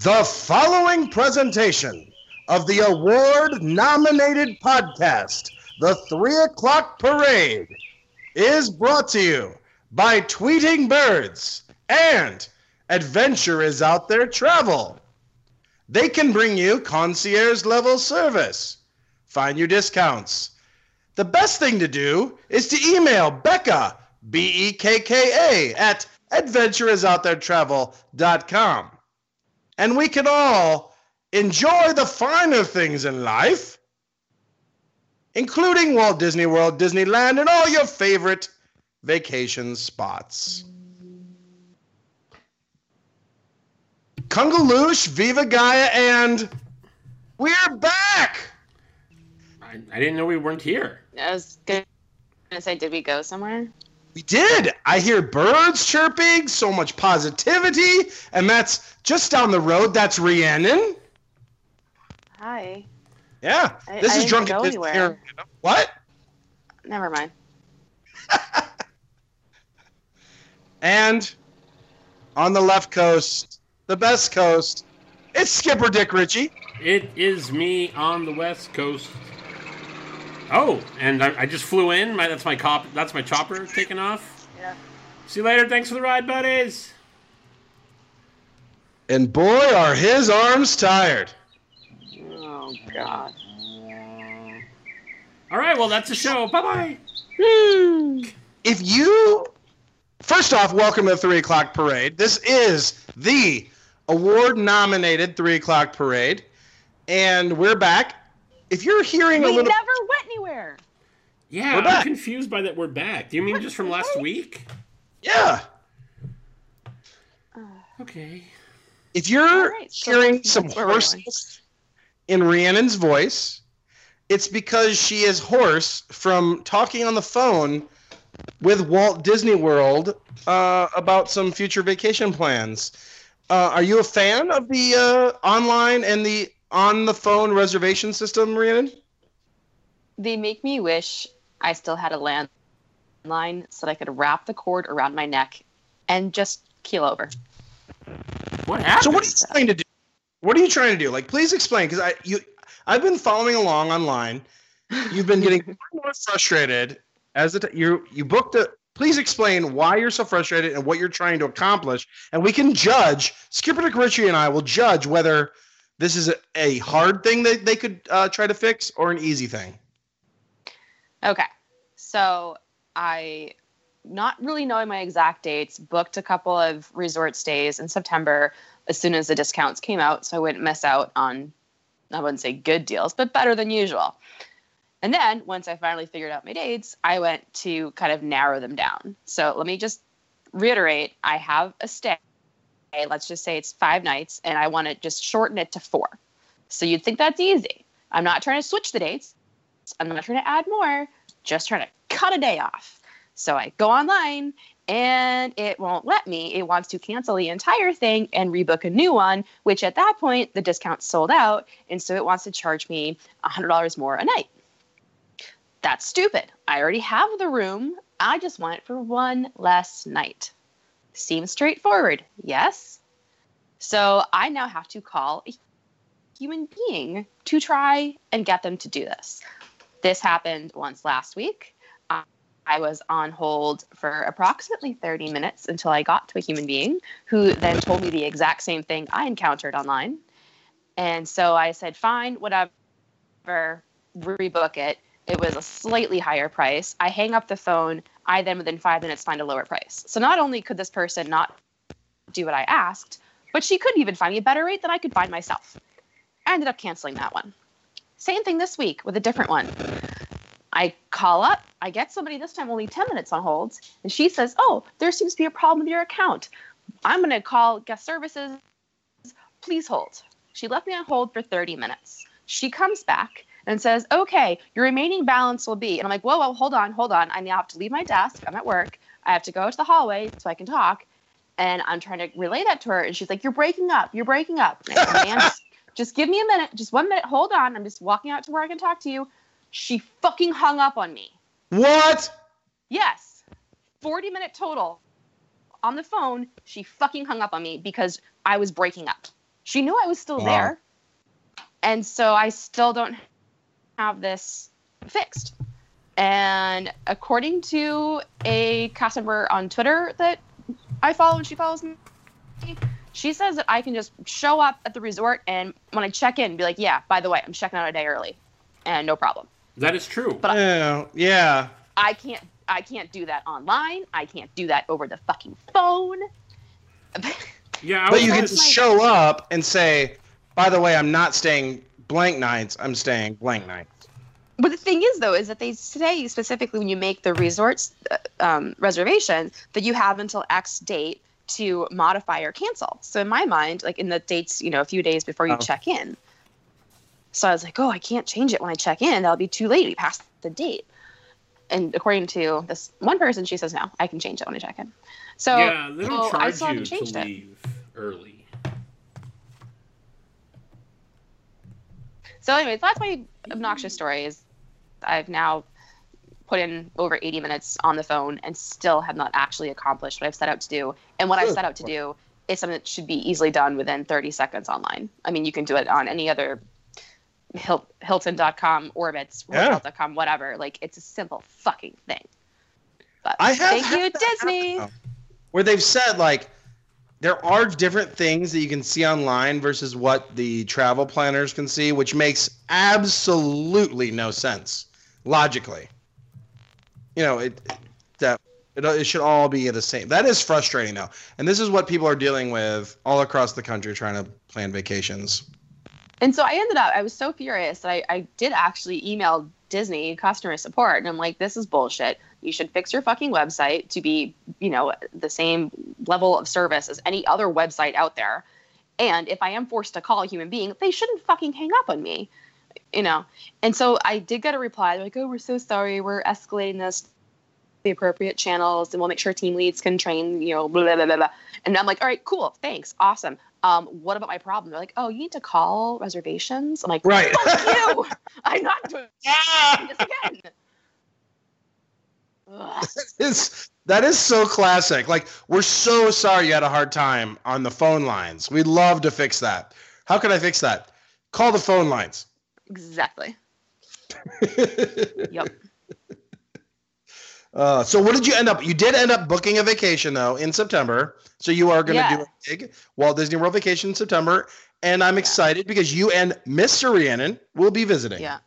The following presentation of the award nominated podcast, The Three O'Clock Parade, is brought to you by Tweeting Birds and Adventure is Out There Travel. They can bring you concierge level service, find you discounts. The best thing to do is to email Becca, B E K K A, at adventureisoutthere.travel.com. And we can all enjoy the finer things in life, including Walt Disney World, Disneyland, and all your favorite vacation spots. Kungaloosh, Viva Gaia, and we're back! I, I didn't know we weren't here. I was gonna say, did we go somewhere? We did. I hear birds chirping, so much positivity, and that's just down the road. That's Rhiannon. Hi. Yeah, I- this I is didn't drunk go at Disney anywhere. here. What? Never mind. And on the left coast, the best coast, it's Skipper Dick Ritchie. It is me on the west coast. Oh, and I, I just flew in. My that's my cop. That's my chopper taking off. Yeah. See you later. Thanks for the ride, buddies. And boy, are his arms tired. Oh God. All right. Well, that's the show. Bye bye. If you, first off, welcome to the Three O'Clock Parade. This is the award nominated Three O'Clock Parade. And we're back. If you're hearing a We little. never went anywhere. Yeah, We're I'm back. confused by that. We're back. Do you mean just from last week? Yeah. Okay. If you're All right, so hearing some where hoarseness in Rhiannon's voice, it's because she is hoarse from talking on the phone with Walt Disney World uh, about some future vacation plans. Uh, are you a fan of the uh, online and the on the phone reservation system, Rhiannon? They make me wish I still had a landline so that I could wrap the cord around my neck and just keel over. What happened? So what are you trying to do? What are you trying to do? Like, please explain, because I you I've been following along online. You've been getting more and more frustrated as the you you booked a. Please explain why you're so frustrated and what you're trying to accomplish, and we can judge. Skipper Dick Ritchie and I will judge whether this is a, a hard thing that they could uh, try to fix or an easy thing. Okay. So I, not really knowing my exact dates, booked a couple of resort stays in September as soon as the discounts came out. So I wouldn't miss out on, I wouldn't say good deals, but better than usual. And then once I finally figured out my dates, I went to kind of narrow them down. So let me just reiterate I have a stay. Let's just say it's five nights, and I want to just shorten it to four. So you'd think that's easy. I'm not trying to switch the dates. I'm not trying to add more, just trying to cut a day off. So I go online and it won't let me. It wants to cancel the entire thing and rebook a new one, which at that point the discount's sold out. And so it wants to charge me $100 more a night. That's stupid. I already have the room. I just want it for one less night. Seems straightforward, yes? So I now have to call a human being to try and get them to do this. This happened once last week. I- was on hold for approximately 30 minutes until I got to a human being who then told me the exact same thing I encountered online. And so I said, fine, whatever, rebook it. It was a slightly higher price. I hang up the phone. I then, within five minutes, find a lower price. So not only could this person not do what I asked, but she couldn't even find me a better rate than I could find myself. I ended up canceling that one. Same thing this week with a different one. I call up, I get somebody this time only 10 minutes on hold, and she says, Oh, there seems to be a problem with your account. I'm going to call guest services. Please hold. She left me on hold for 30 minutes. She comes back and says, Okay, your remaining balance will be. And I'm like, Whoa, whoa, hold on, hold on. I now have to leave my desk. I'm at work. I have to go to the hallway so I can talk. And I'm trying to relay that to her. And she's like, You're breaking up. You're breaking up. And I said, "Ma'am, just, just give me a minute. Just one minute. Hold on. I'm just walking out to where I can talk to you. She fucking hung up on me. What? Yes. 40 minute total on the phone. She fucking hung up on me because I was breaking up. She knew I was still Wow. there. And so I still don't have this fixed. And according to a customer on Twitter that I follow and she follows me, she says that I can just show up at the resort and when I check in, be like, yeah, by the way, I'm checking out a day early and no problem. That is true. But- Yeah, yeah. I can't I can't do that online. I can't do that over the fucking phone. yeah, I But you can my- show up and say, by the way, I'm not staying blank nights. I'm staying blank nights. But the thing is, though, is that they say specifically when you make the resorts uh, um, reservation that you have until X date to modify or cancel. So in my mind, like in the dates, you know, a few days before you Oh. check in. So I was like, oh, I can't change it when I check in. That'll be too late. We passed the date. And according to this one person, she says no, I can change it when I check in. So yeah, they don't oh, I charge still you haven't to changed it. leave early. So, anyways, that's my obnoxious mm-hmm. story. Is I've now put in over 80 minutes on the phone and still have not actually accomplished what I've set out to do. And what I've set out to do is something that should be easily done within 30 seconds online. I mean, you can do it on any other Hil- Hilton.com, Orbitz, Yeah. Whatever. Like, it's a simple fucking thing. But I have thank had you, Disney. Where they've said like there are different things that you can see online versus what the travel planners can see, which makes absolutely no sense logically. You know, it that it, it should all be the same. That is frustrating though, and this is what people are dealing with all across the country trying to plan vacations. And so I ended up, I was so furious that I, I did actually email Disney customer support. And I'm like, this is bullshit. You should fix your fucking website to be, you know, the same level of service as any other website out there. And if I am forced to call a human being, they shouldn't fucking hang up on me, you know? And so I did get a reply They're like, oh, we're so sorry. We're escalating this the appropriate channels and we'll make sure team leads can train, you know, blah, blah, blah, blah, blah. And I'm like, all right, cool. Thanks. Awesome. Um, what about my problem? They're like, oh, you need to call reservations. I'm like, Right. fuck you. I'm not doing this again. That is so classic. Like we're so sorry you had a hard time on the phone lines. We'd love to fix that. How can I fix that? Call the phone lines. Exactly. Yep. uh, so what did you end up? You did end up booking a vacation though in September. So you are going to Yeah. do a big Walt Disney World vacation in September, and I'm excited because you and Mr. Rhiannon will be visiting. Yeah.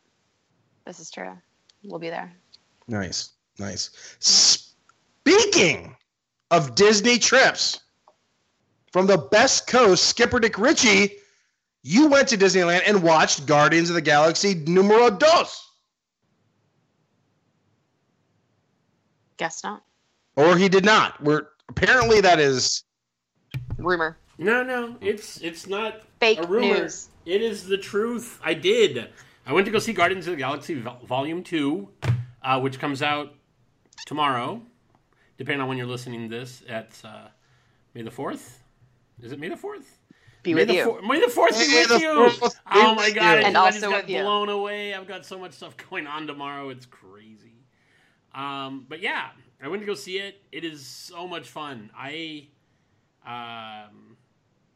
This is true. We'll be there. Nice, nice. Speaking of Disney trips, from the best coast, Skipper Dick Ritchie, you went to Disneyland and watched Guardians of the Galaxy numero dos. Guess not. Or he did not. We're apparently that is Rumor. No, no, it's it's not Fake a rumor. news. It is the truth. I did. I went to go see Guardians of the Galaxy Vol- Volume Two, uh, which comes out tomorrow, depending on when you're listening to this. At uh, May the fourth. Is it May the fourth? Be May with the you. four- May the fourth be May with you. fourth be Oh my god! you. I And just- I just also got with you. blown away. I've got so much stuff going on tomorrow. It's crazy. Um, but yeah, I went to go see it. It is so much fun. I, um,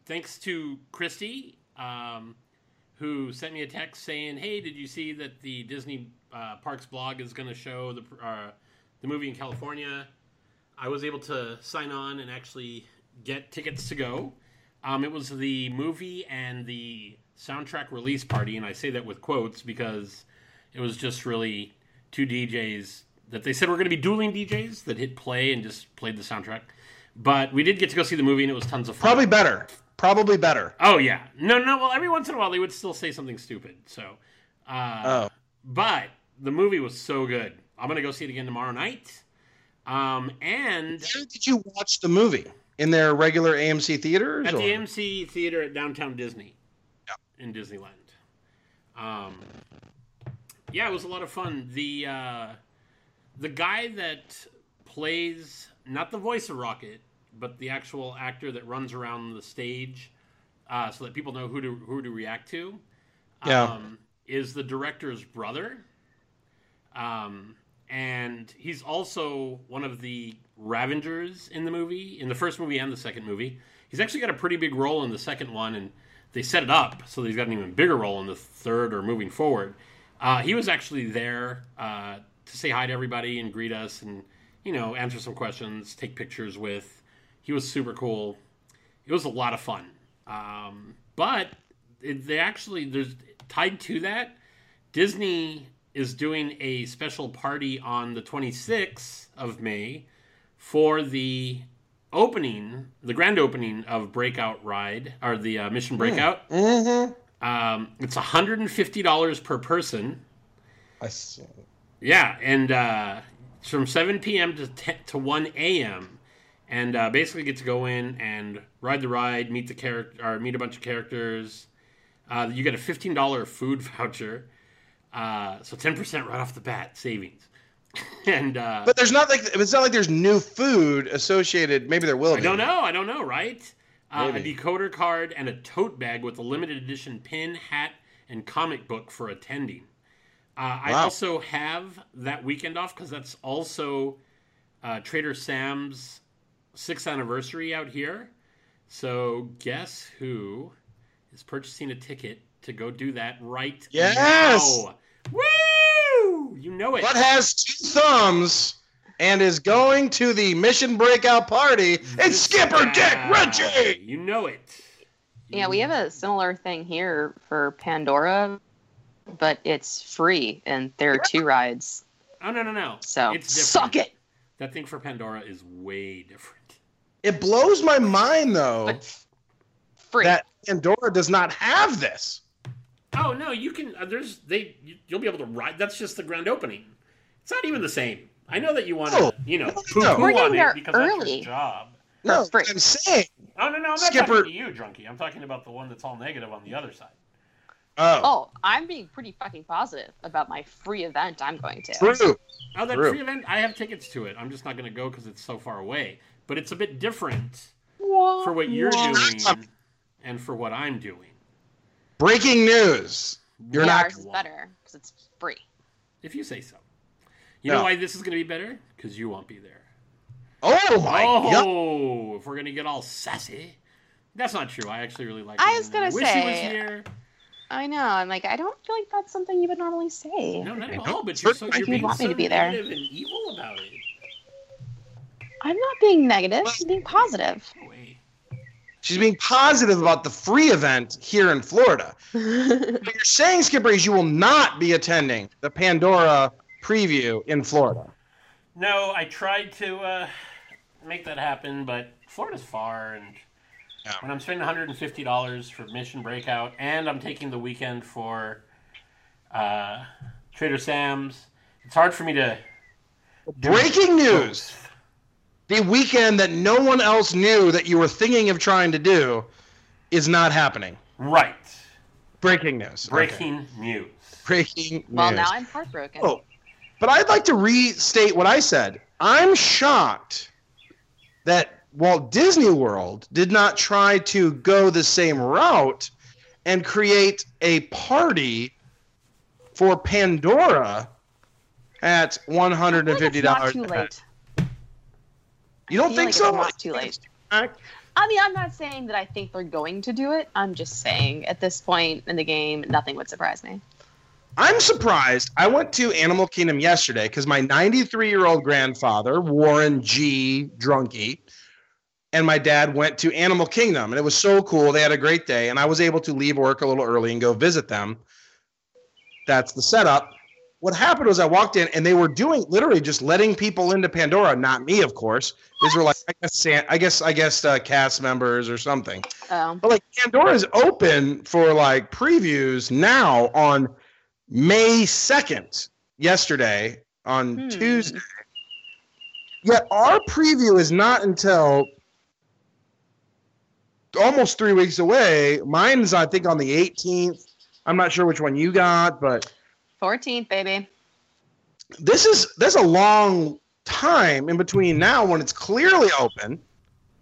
thanks to Christy, um, who sent me a text saying, "Hey, did you see that the Disney uh, Parks blog is going to show the uh, the movie in California?" I was able to sign on and actually get tickets to go. Um, it was the movie and the soundtrack release party, and I say that with quotes because it was just really two DJs that they said were going to be dueling DJs that hit play and just played the soundtrack. But we did get to go see the movie, and it was tons of fun. probably better. Probably better. Oh yeah, no, no. Well, every once in a while they would still say something stupid. So, uh, Oh. but the movie was so good. I'm gonna go see it again tomorrow night. Um, and Where did you watch the movie? In their regular AMC theaters? at or- the AMC theater at downtown Disney, in Disneyland. Um, yeah, it was a lot of fun. The uh, the guy that plays not the voice of Rocket, but the actual actor that runs around the stage, uh, so that people know who to who to react to. Yeah. Um, is the director's brother. Um, and he's also one of the Ravagers in the movie, in the first movie and the second movie. He's actually got a pretty big role in the second one, and they set it up so he's got an even bigger role in the third or moving forward. Uh, he was actually there uh, to say hi to everybody and greet us and you know answer some questions, take pictures with. He was super cool. It was a lot of fun. Um, but it, they actually there's tied to that. Disney is doing a special party on the 26th of May for the opening, the grand opening of Breakout Ride or the uh, Mission Breakout. Mm-hmm. Um, it's $150 per person. I see. Yeah, and uh, it's from 7 p.m. to 10, to 1 a.m. And uh, basically get to go in and ride the ride, meet the character, or meet a bunch of characters. Uh, you get a $15 food voucher, uh, so 10% right off the bat savings. and uh, But there's not like it's not like there's new food associated. Maybe there will I be. don't know. I don't know, right? Uh, a decoder card and a tote bag with a limited edition pin, hat, and comic book for attending. Uh, I also have that weekend off because that's also uh, Trader Sam's sixth anniversary out here. So guess who is purchasing a ticket to go do that right Yes! now? Woo! You know it. But has two thumbs and is going to the mission breakout party. It's This Skipper Dick guy. Ritchie. You know it. Yeah, we have a similar thing here for Pandora, but it's free and there are two rides. Oh no no no! So it's different. suck it. That thing for Pandora is way different. It blows my mind though But free. that Pandora does not have this. Oh no, you can. Uh, there's they. You, you'll be able to ride. That's just the grand opening. It's not even the same. I know that you want to, No. you know, No. poo We're poo getting on there it because that's early. your job. No, free. I'm saying. Oh no no, I'm not Skipper- talking to you, drunkie. I'm talking about the one that's all negative on the other side. Oh, oh, I'm being pretty fucking positive about my free event I'm going to. true. Oh, that True. free event. I have tickets to it. I'm just not going to go because it's so far away. But it's a bit different for what you're doing and for what I'm doing. Breaking news. You're yeah, not. ours is better because it's free. If you say so. You know why this is going to be better? Because you won't be there. Oh my oh, god. oh, if we're gonna get all sassy, that's not true. I actually really like. I was gonna say. wish he was say- here. I know. I'm like, I don't feel like that's something you would normally say. No, not I at all. But you're so Like you're you'd being want me so to be there. negative and evil about it. I'm not being negative. I'm being positive. No way. She's being positive about the free event here in Florida. What you're saying, Skipper, is you will not be attending the Pandora preview in Florida. No, I tried to uh, make that happen, but Florida's far, and Yeah. when I'm spending 150 dollars for Mission Breakout, and I'm taking the weekend for uh, Trader Sam's, it's hard for me to. Breaking news. Both. The weekend that no one else knew that you were thinking of trying to do is not happening. Right. Breaking news. Okay. Breaking news. Breaking news. well, now I'm heartbroken. Oh, but I'd like to restate what I said. I'm shocked that Walt Disney World did not try to go the same route and create a party for Pandora at one hundred and I feel like fifty it's not dollars. too late. You don't I think like so? It's not too late. I mean, I'm not saying that I think they're going to do it. I'm just saying at this point in the game, nothing would surprise me. I'm surprised. I went to Animal Kingdom yesterday because my 93 year old grandfather, Warren G. Drunky, and my dad went to Animal Kingdom, and it was so cool. They had a great day, and I was able to leave work a little early and go visit them. That's the setup. What happened was I walked in, and they were doing literally just letting people into Pandora, not me, of course. These were like I guess I guess I guess uh, cast members or something. Um, But like Pandora's open for like previews now on May 2nd, yesterday on Hmm. Tuesday. Yet our preview is not until almost three weeks away. Mine's, I think, on the 18th. I'm not sure which one you got, but 14th, baby. this is there's a long time in between now when it's clearly open,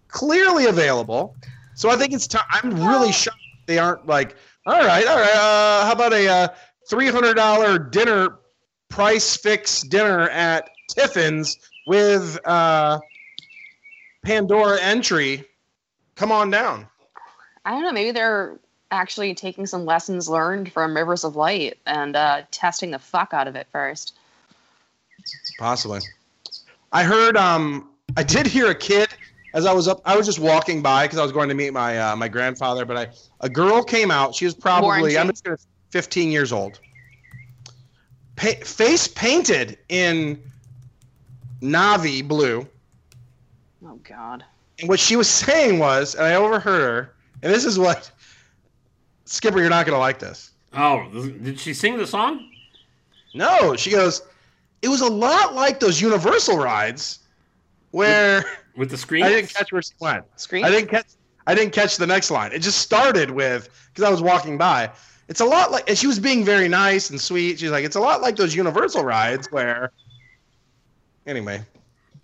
clearly available. So I think it's time. I'm really shocked they aren't like, all right, all right. Uh, how about a uh, three hundred dollar dinner price fix dinner at Tiffin's with uh, Pandora entry? Come on down. I don't know. Maybe they're actually taking some lessons learned from Rivers of Light and uh, testing the fuck out of it first. Possibly. I heard. Um, I did hear a kid as I was up. I was just walking by because I was going to meet my uh, my grandfather. But I, a girl came out. She was probably I'm just gonna 15 years old. Pa- face painted in Na'vi blue. Oh God. And what she was saying was, and I overheard her, and this is what Skipper, you're not gonna like this. Oh, did she sing the song? No, she goes. It was a lot like those Universal rides, where With the screen? I didn't catch where she went. Scream. I didn't catch. I didn't catch the next line. It just started with because I was walking by. It's a lot like, and she was being very nice and sweet. She's like, it's a lot like those Universal rides where. Anyway,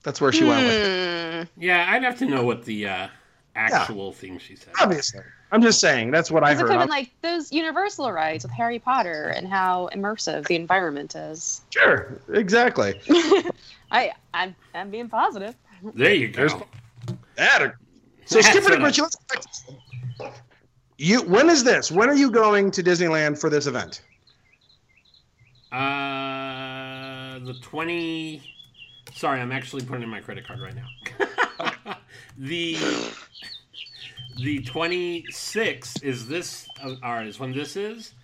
that's where she went with. it. Hmm. Yeah, I'd have to know what the uh, actual thing she said. Obviously, I'm just saying that's what I It could heard. have I'm- been like those Universal rides with Harry Potter and how immersive the environment is. sure, exactly. I I'm, I'm being positive. There you go. That or- So Skipper That's Richie, let's go back to- you. When is this? When are you going to Disneyland for this event? Uh, the 20. Sorry, I'm actually putting in my credit card right now. the the 26 is this uh, all right is when this is.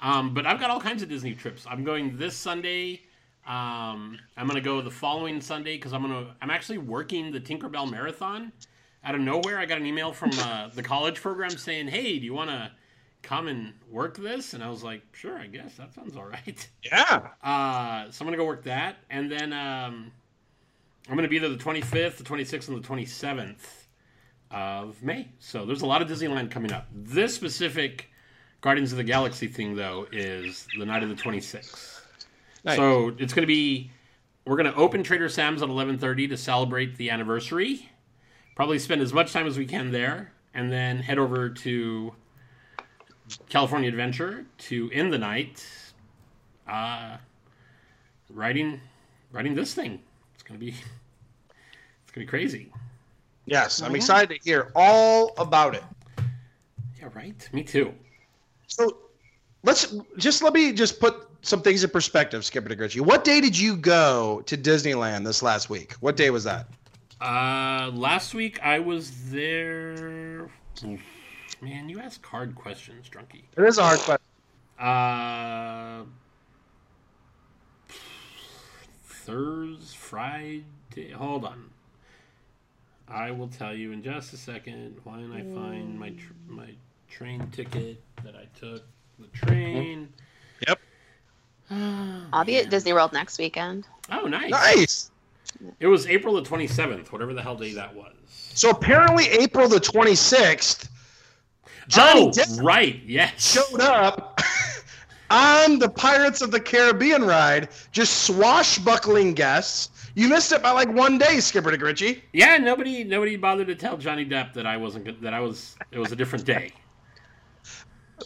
Um, but i've got all kinds of disney trips. I'm going this sunday um, i'm going to go the following sunday because i'm going to i'm actually working the tinkerbell marathon. Out of nowhere i got an email from uh, the college program saying hey do you want to come and work this? And i was like sure i guess. That sounds all right. Yeah. uh, so I'm gonna go work that, and then um, I'm gonna be there the 25th, the 26th, and the 27th of May. So there's a lot of Disneyland coming up. This specific Guardians of the Galaxy thing, though, is the night of the 26th. Nice. So it's gonna be we're gonna open Trader Sam's at 11:30 to celebrate the anniversary. Probably spend as much time as we can there, and then head over to California Adventure to end the night uh, writing writing this thing. It's gonna be it's gonna be crazy. Yes, I'm excited to hear all about it. Yeah, right. Me too. So let's just let me just put some things in perspective, Skipper DeGritchie. What day did you go to Disneyland this last week? What day was that? Uh, last week I was there. Man, you ask hard questions, drunkie. It is a hard question. Uh, Thursday, Friday. Hold on. I will tell you in just a second Why don't I find my tr- my train ticket that I took. The train. Yep. Ah, I'll be at Disney World next weekend. Oh, nice. Nice. It was April the 27th, whatever the hell day that was. So apparently, April the 26th, Johnny oh, Depp right. Yes. showed up on the Pirates of the Caribbean ride, just swashbuckling guests. You missed it by like one day, Skipper DeGritchie. Yeah, nobody nobody bothered to tell Johnny Depp that I wasn't that I was it was a different day.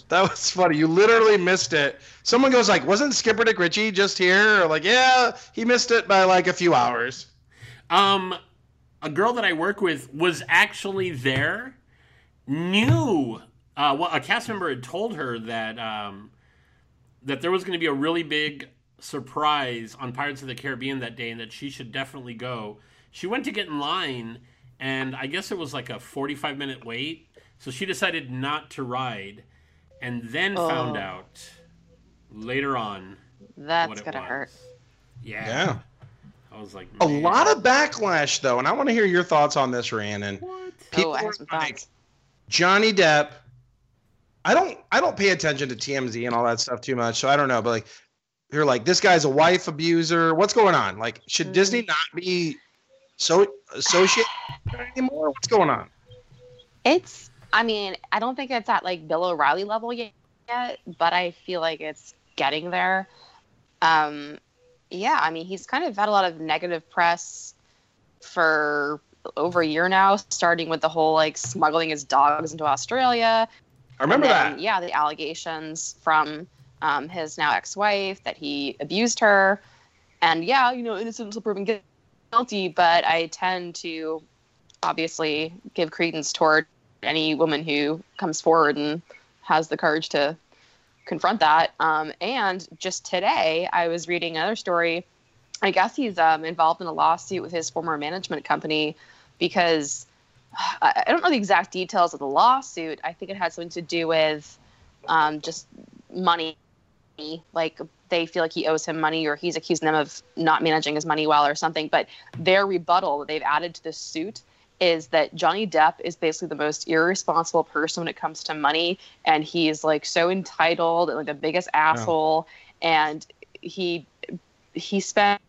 That was funny. You literally missed it. Someone goes like, "Wasn't Skipper DeGritchie just here?" Or like, "Yeah, he missed it by like a few hours." Um a girl that I work with was actually there, knew uh well a cast member had told her that um that there was going to be a really big surprise on Pirates of the Caribbean that day and that she should definitely go. She went to get in line and I guess it was like a 45 minute wait. So she decided not to ride and then found Oh. out later on That's what it gonna was. hurt. Yeah. Yeah. I was like, A lot of backlash though, and I want to hear your thoughts on this, Rhiannon. What? People oh, I are have some like. Johnny Depp. I don't I don't pay attention to TMZ and all that stuff too much, so I don't know. But like, you're like, this guy's a wife abuser. What's going on? Like, should Mm. Disney not be so associated anymore? What's going on? It's. I mean, I don't think it's at like Bill O'Reilly level yet, but I feel like it's getting there. Um, yeah, I mean, he's kind of had a lot of negative press for over a year now, starting with the whole like smuggling his dogs into Australia. I remember then, that. Yeah, the allegations from um, his now ex-wife that he abused her, and yeah, you know, innocent until proven gu- guilty. But I tend to obviously give credence toward any woman who comes forward and has the courage to confront that. Um, and just today, I was reading another story. I guess he's um, involved in a lawsuit with his former management company because I don't know the exact details of the lawsuit. I think it had something to do with um, just money. Like they feel like he owes him money or he's accusing them of not managing his money well or something. But their rebuttal that they've added to the suit is that Johnny Depp is basically the most irresponsible person when it comes to money, and he's like so entitled and like the biggest asshole, and he he spends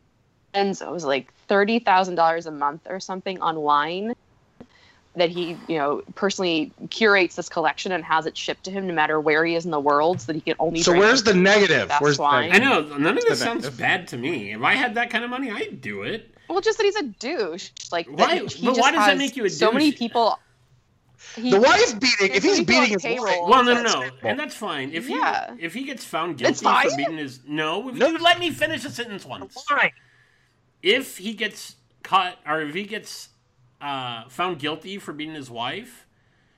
it was like thirty thousand dollars a month or something on wine that he you know personally curates this collection and has it shipped to him no matter where he is in the world so that he can only so where's the negative where's the wine. i know none of this sounds bad to me if i had that kind of money i'd do it well, just that he's a douche. Like, why? But why does that make you a douche? So many people. He, the wife beating. If he's beating his wife, well, no, no, no, and that's fine. If yeah. he if he gets found guilty for beating his no, no, you let me finish a sentence once. Why? If he gets caught, or if he gets uh, found guilty for beating his wife,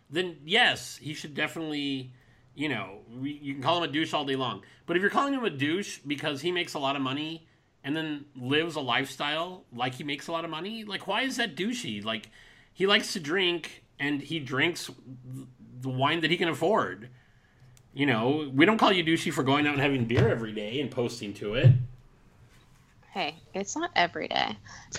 then yes, he should definitely. You know, you can call him a douche all day long. But if you're calling him a douche because he makes a lot of money and then lives a lifestyle like he makes a lot of money, like why is that douchey? Like he likes to drink and he drinks the wine that he can afford. You know, we don't call you douchey for going out and having beer every day and posting to it. Hey, it's not every day.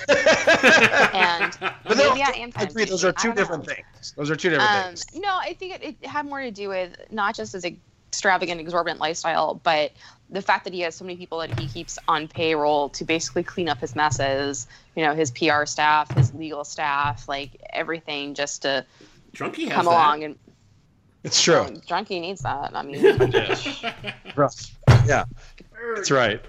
and but maybe I am. I agree. Those are two different know. things. Those are two different um, things. No, I think it, it had more to do with not just his extravagant, exorbitant lifestyle, but the fact that he has so many people that he keeps on payroll to basically clean up his messes, you know, his PR staff, his legal staff, like everything just to Drunky come that. along and it's true. Well, Drunky needs that. I mean, yeah, that's right.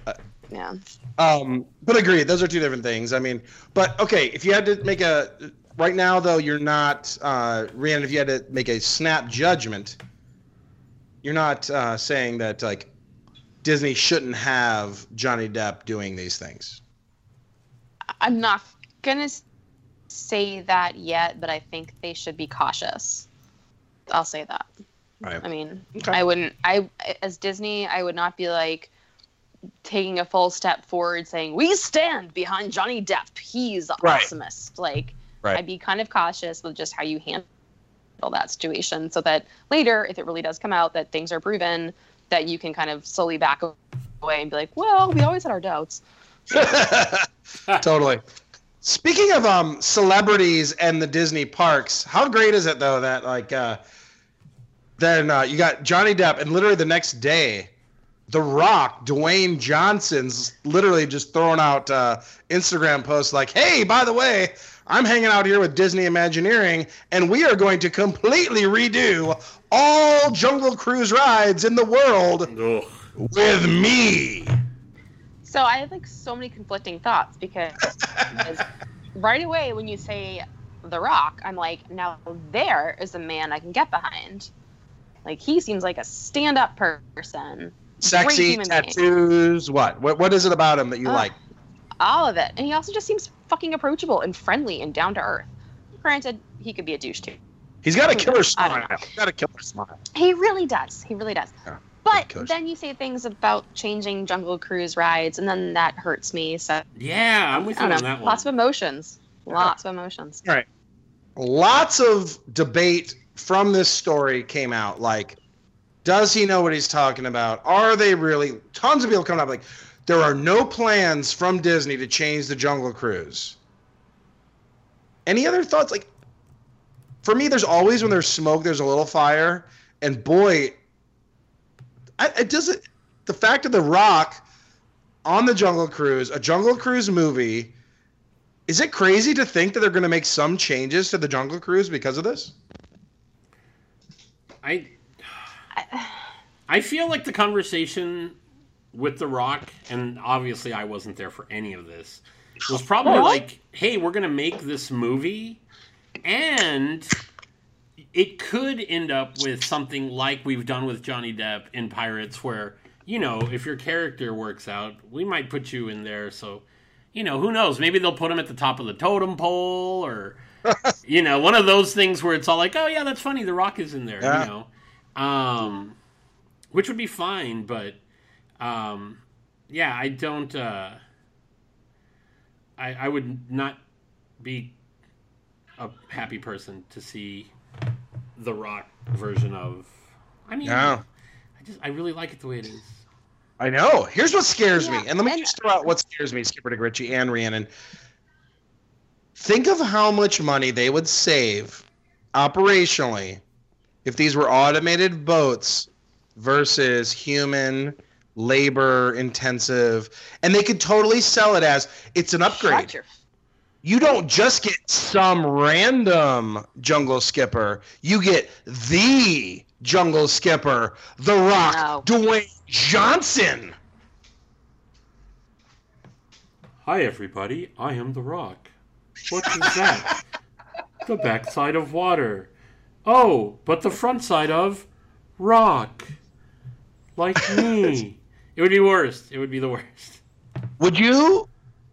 Yeah. Um, but agree, those are two different things. I mean, but okay, if you had to make a right now though, you're not uh, Rhiannon. If you had to make a snap judgment, you're not uh, saying that like Disney shouldn't have Johnny Depp doing these things. I'm not gonna say that yet, but I think they should be cautious. I'll say that. Right. I mean, okay. I wouldn't. I as Disney, I would not be like taking a full step forward, saying we stand behind Johnny Depp. He's the right. awesomest. Like, right. I'd be kind of cautious with just how you handle that situation, so that later, if it really does come out that things are proven that you can kind of slowly back away and be like, well, we always had our doubts. totally. Speaking of um, celebrities and the Disney parks, how great is it though that like uh, then uh, you got Johnny Depp and literally the next day, The Rock, Dwayne Johnson's literally just throwing out uh, Instagram posts like, "Hey, by the way, I'm hanging out here with Disney Imagineering, and we are going to completely redo all Jungle Cruise rides in the world Ugh. with me. So I have like so many conflicting thoughts because, because right away when you say The Rock, I'm like, now there is a man I can get behind. Like he seems like a stand-up person. Sexy tattoos. What? What? What is it about him that you uh, like? all of it. And he also just seems fucking approachable and friendly and down to earth. Granted, he could be a douche too. He's got a killer smile. He's got a killer smile. He really does. He really does. Yeah, but then you say things about changing Jungle Cruise rides, and then that hurts me. So yeah, I'm with you on that one. Lots of emotions. Lots yeah. of emotions. All right. Lots of debate from this story came out. Like, does he know what he's talking about? Are they really? Tons of people coming up like, there are no plans from Disney to change the Jungle Cruise. Any other thoughts? Like, for me, there's always when there's smoke, there's a little fire, and boy, I, it doesn't. The fact of the Rock on the Jungle Cruise, a Jungle Cruise movie, is it crazy to think that they're going to make some changes to the Jungle Cruise because of this? I, I feel like the conversation with The Rock, and obviously I wasn't there for any of this, was probably like, hey, we're going to make this movie, and it could end up with something like we've done with Johnny Depp in Pirates, where, you know, if your character works out, we might put you in there. So, you know, who knows? Maybe they'll put him at the top of the totem pole or, you know, one of those things where it's all like, oh, yeah, that's funny. The Rock is in there, yeah. you know. Um, which would be fine. But um, yeah, I don't. Uh, I I would not be a happy person to see the Rock version of. I mean, Yeah. I just I really like it the way it is. I know. Here's what scares me, and let me and- just throw out what scares me, Skipper DeGritchie and Rhiannon. Think of how much money they would save operationally if these were automated boats versus human labor intensive and they could totally sell it as it's an upgrade you don't just get some random jungle skipper. You get the jungle skipper, The Rock, No. Dwayne Johnson. Hi, everybody. I am The Rock. What is that? the backside of water. Oh, but the front side of rock. Like me. it would be worst. It would be the worst. Would you?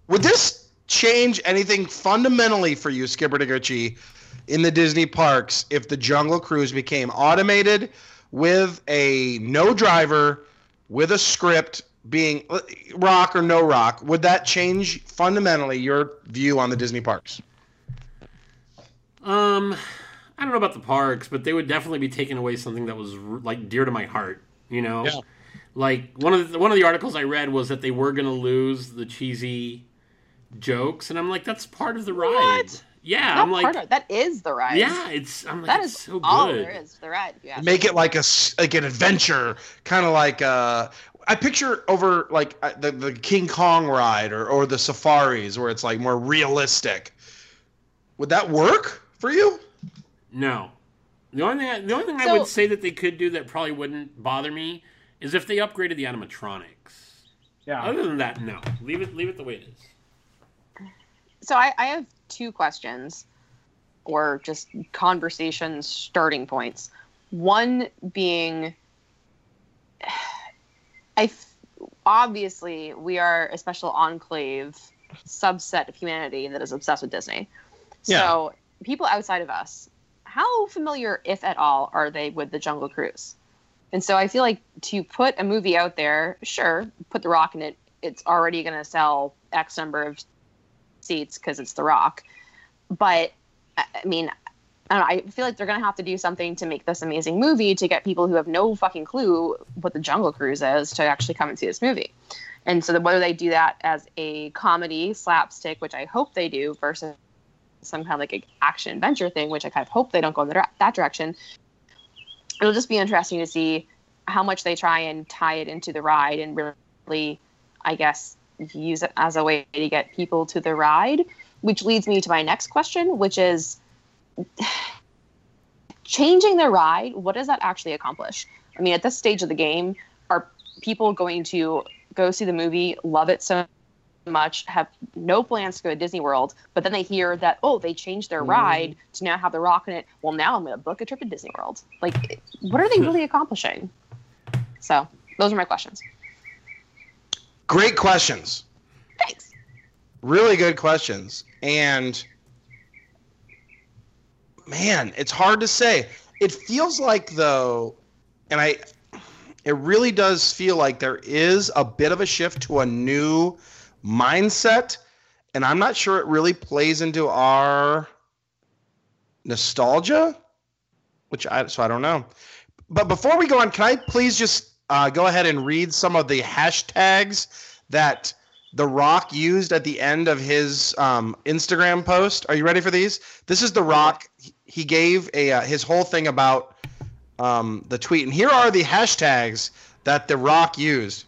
Would this change anything fundamentally for you, Skipper DeGritchie, in the Disney parks if the Jungle Cruise became automated with a no driver, with a script being rock or no rock? Would that change fundamentally your view on the Disney parks? Um, I don't know about the parks, but they would definitely be taking away something that was like dear to my heart. You know, Yeah. like one of the, one of the articles I read was that they were going to lose the cheesy jokes, and I'm like, that's part of the ride. What? Yeah, Not I'm like, part of, that is the ride. yeah, it's I'm like, that it's is so all good. there is the ride. if you ask make it like a like an adventure, kind of like uh, I picture over like uh, the the King Kong ride or or the safaris where it's like more realistic. Would that work for you? No. The only thing I, the only thing I would say that they could do that probably wouldn't bother me is if they upgraded the animatronics. Yeah. Other than that, no. Leave it leave it the way it is. So I, I have two questions, or just conversation starting points. One being, I f- obviously we are a special enclave subset of humanity that is obsessed with Disney. Yeah. So people outside of us, how familiar, if at all, are they with the Jungle Cruise? And so I feel like to put a movie out there, sure, put The Rock in it. It's already going to sell X number of seats because it's The Rock. But I mean, I, know, I feel like they're gonna have to do something to make this amazing movie to get people who have no fucking clue what the Jungle Cruise is to actually come and see this movie. And so, that whether they do that as a comedy slapstick, which I hope they do, versus some kind of like a action adventure thing, which I kind of hope they don't go in the, that direction. It'll just be interesting to see how much they try and tie it into the ride and really, I guess, use it as a way to get people to the ride. Which leads me to my next question, which is changing the ride. What does that actually accomplish? I mean, at this stage of the game, are people going to go see the movie, love it so much, have no plans to go to Disney World, but then they hear that, oh, they changed their mm-hmm. ride to now have the rock in it. Well, now I'm going to book a trip to Disney World. Like, what are they really accomplishing? So, those are my questions. Great questions. Thanks. Really good questions. And man, it's hard to say. It feels like though, and I it really does feel like there is a bit of a shift to a new mindset and I'm not sure it really plays into our nostalgia, which I so I don't know. But before we go on, can I please just uh, go ahead and read some of the hashtags that The Rock used at the end of his um, Instagram post? Are you ready for these? This is The Rock. He gave a uh, his whole thing about um, the tweet, and here are the hashtags that The Rock used: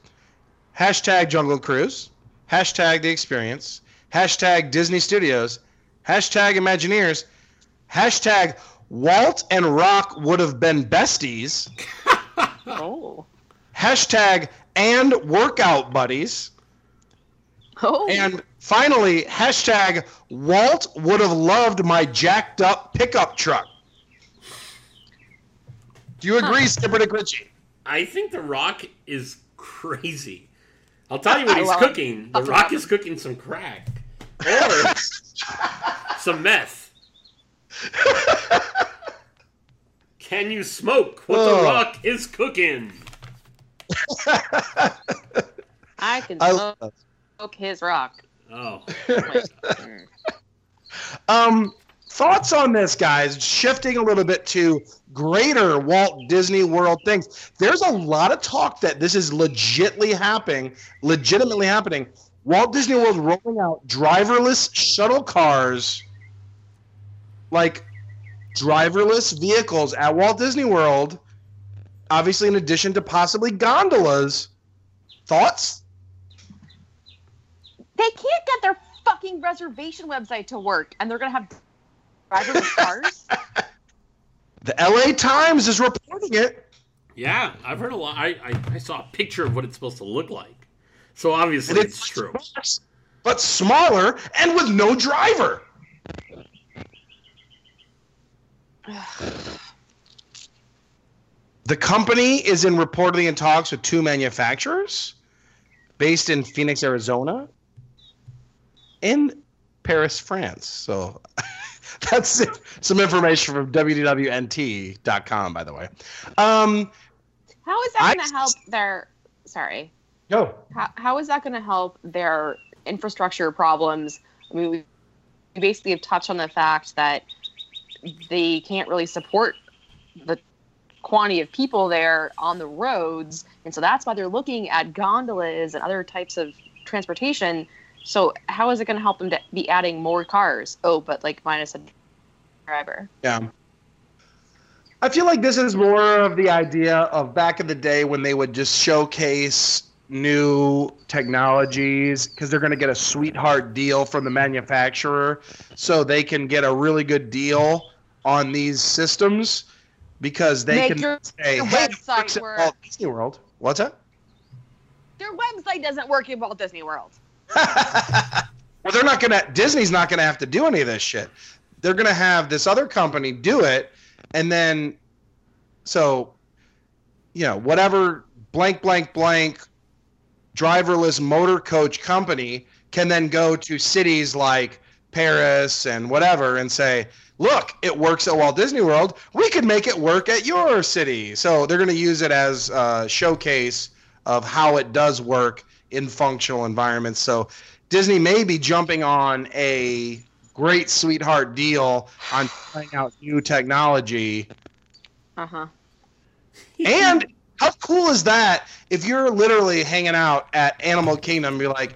hashtag Jungle Cruise, hashtag The Experience, hashtag Disney Studios, hashtag Imagineers, hashtag Walt and Rock would have been besties. Oh. Hashtag and workout buddies. Oh. And finally, hashtag Walt would have loved my jacked up pickup truck. Do you agree, Skipper DeGritchie? I think The Rock is crazy. I'll tell you what he's love it. cooking. The Rock is cooking some crack or some meth. Can you smoke what Oh. the rock is cooking? I can smoke, love that. smoke his rock. Oh, Mm. Um, thoughts on this, guys? Shifting a little bit to greater Walt Disney World things. There's a lot of talk that this is legitimately happening, legitimately happening. Walt Disney World rolling out driverless shuttle cars, like driverless vehicles at Walt Disney World. Obviously, in addition to possibly gondolas. Thoughts? They can't get their fucking reservation website to work, and they're gonna have driverless cars. The LA Times is reporting it. yeah, I've heard a lot. I, I, I saw a picture of what it's supposed to look like. So obviously And it's true. but smaller and with no driver. The company is in reportedly in talks with two manufacturers based in Phoenix, Arizona, and Paris, France. So that's some information from WDWNT.com, by the way. Um, How is that gonna help their? Sorry. No. How, how is that going to help their infrastructure problems? I mean, we basically have touched on the fact that they can't really support the quantity of people there on the roads, and so that's why they're looking at gondolas and other types of transportation. So, how is it going to help them to be adding more cars? Oh, but like minus a driver. Yeah. I feel like this is more of the idea of back in the day when they would just showcase new technologies because they're going to get a sweetheart deal from the manufacturer so they can get a really good deal on these systems because they Make can your- say, your hey, website works work." Walt Disney World. What's that? Their website doesn't work in Walt Disney World. well, they're not gonna. Disney's not gonna have to do any of this shit. They're gonna have this other company do it, and then, so, you know, whatever blank blank blank driverless motor coach company can then go to cities like Paris and whatever and say, look, it works at Walt Disney World. We could make it work at your city. So they're going to use it as a showcase of how it does work in functional environments. So Disney may be jumping on a great sweetheart deal on trying out new technology. Uh huh. And how cool is that if you're literally hanging out at Animal Kingdom, you're like,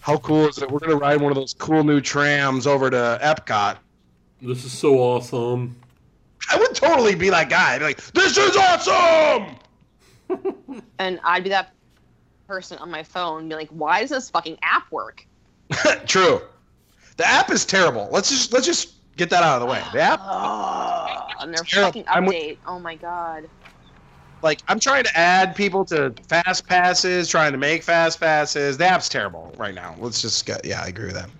how cool is it? We're going to ride one of those cool new trams over to Epcot. This is so awesome. I would totally be that guy. I'd be like, this is awesome! And I'd be that person on my phone, and be like, "Why does this fucking app work?" True. The app is terrible. Let's just let's just get that out of the way. The app, Oh, and their fucking update. Oh my god. like, I'm trying to add people to fast passes, trying to make fast passes. The app's terrible right now. Let's just get. Yeah, I agree with that.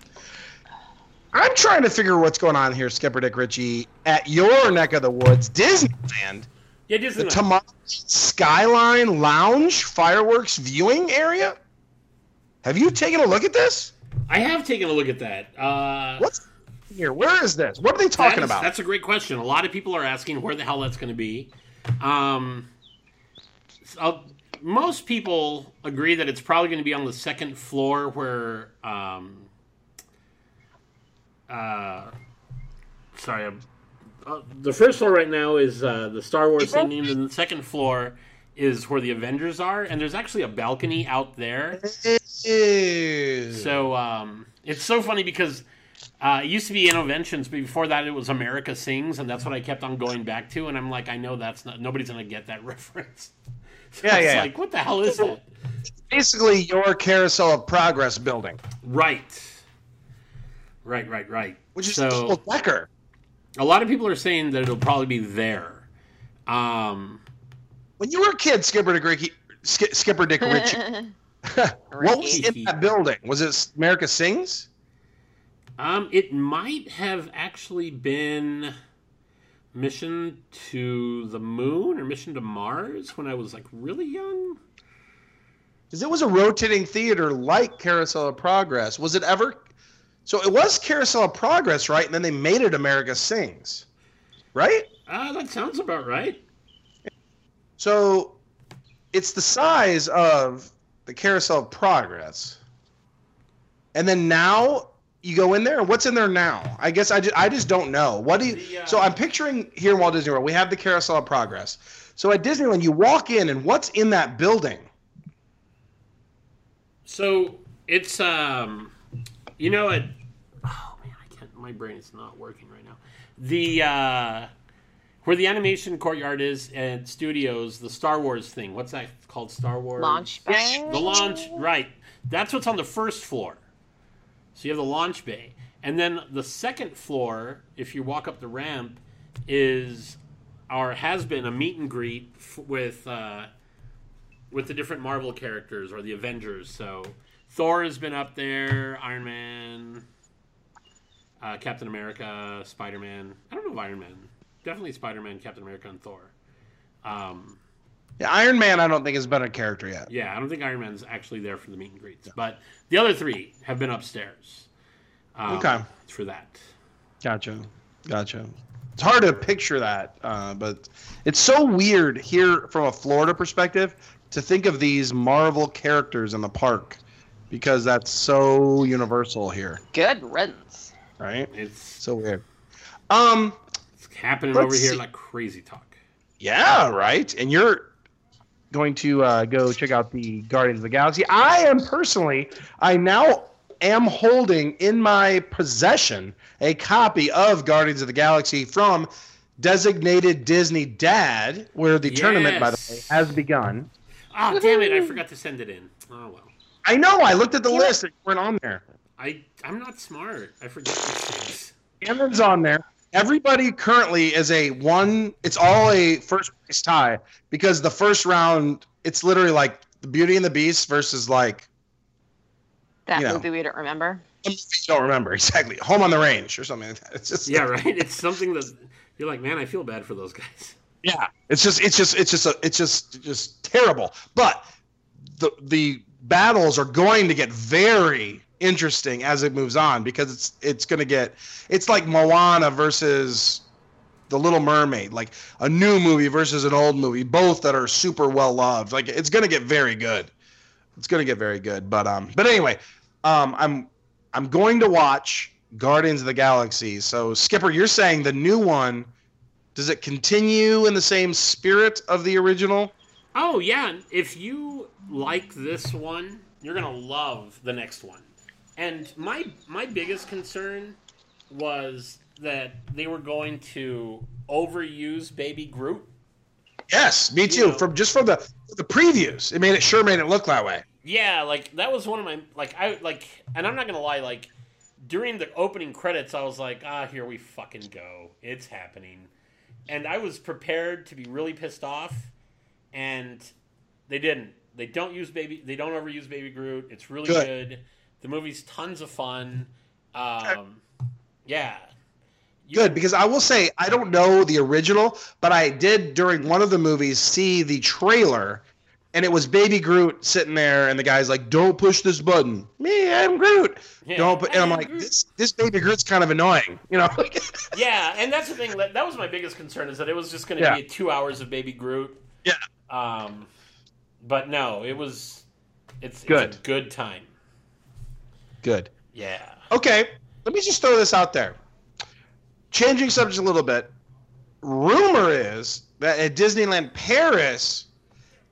I'm trying to figure what's going on here, Skipper Dick Ritchie, at your neck of the woods, Disneyland. Yeah, The. Tomorrowland Skyline Lounge fireworks viewing area. Have you taken a look at this? I have taken a look at that. Uh, What's here? Where is this? What are they talking that is- about? That's a great question. A lot of people are asking where the hell that's going to be. Um, so most people agree that it's probably going to be on the second floor where. Um, uh, sorry, I'm, uh, the first floor right now is uh, the Star Wars thing, and then the second floor is where the Avengers are, and there's actually a balcony out there. Ew. So um, it's so funny because uh, it used to be Innoventions, but before that it was America Sings, and that's what I kept on going back to. And I'm like, I know that's not nobody's gonna get that reference. So Yeah, yeah. Like, what the hell is that? basically your carousel of progress building, Right. Right, right, right. which is so. double decker. A lot of people are saying that it'll probably be there. Um, When you were a kid, Skipper Dick Ritchie, Sk- Skipper Dick Ritchie, what was in that building? Was it America Sings? um, it might have actually been Mission to the Moon or Mission to Mars when I was like really young. Because it was a rotating theater like Carousel of Progress. Was it ever? So it was Carousel of Progress, right? And then they made it America Sings, right? Uh, that sounds about right. So it's the size of the Carousel of Progress. And then now you go in there, what's in there now? I guess I just, I just don't know. What do you? The, uh, so I'm picturing here in Walt Disney World, we have the Carousel of Progress. So at Disneyland, you walk in, and what's in that building? So it's um, you know it. Oh man, I can't. My brain is not working right now. The uh, where the animation courtyard is and studios, the Star Wars thing. What's that called? Star Wars Launch bay. The launch, right? That's what's on the first floor. So you have the launch bay, and then the second floor, if you walk up the ramp, is or has been a meet and greet f- with uh, with the different Marvel characters or the Avengers. So Thor has been up there, Iron Man, uh, Captain America, Spider Man. I don't know if Iron Man. Definitely Spider Man, Captain America, and Thor. Um, Yeah, Iron Man, I don't think has been a character yet. yeah, I don't think Iron Man's actually there for the meet and greets, but the other three have been upstairs. Um, Okay. For that. Gotcha. Gotcha. It's hard to picture that, uh, but it's so weird here from a Florida perspective to think of these Marvel characters in the park because that's so universal here, Good riddance. right? It's, So weird. Um, it's happening Let's over here see. like crazy talk. yeah, right. And you're going to uh, go check out the Guardians of the Galaxy. I am personally, I now am holding in my possession a copy of Guardians of the Galaxy from designated Disney Dad, where the tournament, by the way, has begun. Oh, damn it. I forgot to send it in. Oh, well. I know. I looked at the Damn it. list and you weren't on there. I, I'm not smart. I forget these things. Cameron's on there. Everybody currently is a one. It's all a first place tie because the first round, it's literally like the Beauty and the Beast versus like That You know. movie we don't remember. you don't remember exactly Home on the Range or something like that. It's just Yeah, right? It's something that you're like, man, I feel bad for those guys. yeah. It's just it's just it's just a, it's just just terrible. But the the battles are going to get very interesting as it moves on because it's it's going to get it's like Moana versus the Little Mermaid, like a new movie versus an old movie, both that are super well loved. Like it's going to get very good. It's going to get very good. But um but anyway, um I'm I'm going to watch Guardians of the Galaxy. So Skipper, you're saying the new one does it continue in the same spirit of the original? Oh, yeah. If you like this one, you're going to love the next one. And my my biggest concern was that they were going to overuse Baby Groot. Yes, me too. know- From just from the the previews, it made it sure made it look that way. Yeah, like that was one of my like I like and I'm not gonna lie, like during the opening credits I was like, ah, here we fucking go. It's happening. And I was prepared to be really pissed off and they didn't. They don't use baby they don't overuse baby Groot. It's really Good. good. The movie's tons of fun. Um yeah. You Good because I will say I don't know the original, but I did during one of the movies see the trailer, and it was Baby Groot sitting there, and the guy's like, "Don't push this button." Me, I'm Groot. Yeah. Don't. Put, and I'm I'm like, Groot. this this Baby Groot's kind of annoying, you know? Yeah, and that's the thing. That, that was my biggest concern is that it was just going to Yeah. be two hours of Baby Groot. Yeah. Um, but no, it was. It's, Good. It's a good time. Good. Yeah. Okay, let me just throw this out there. Changing subject a little bit. Rumor is that at Disneyland Paris,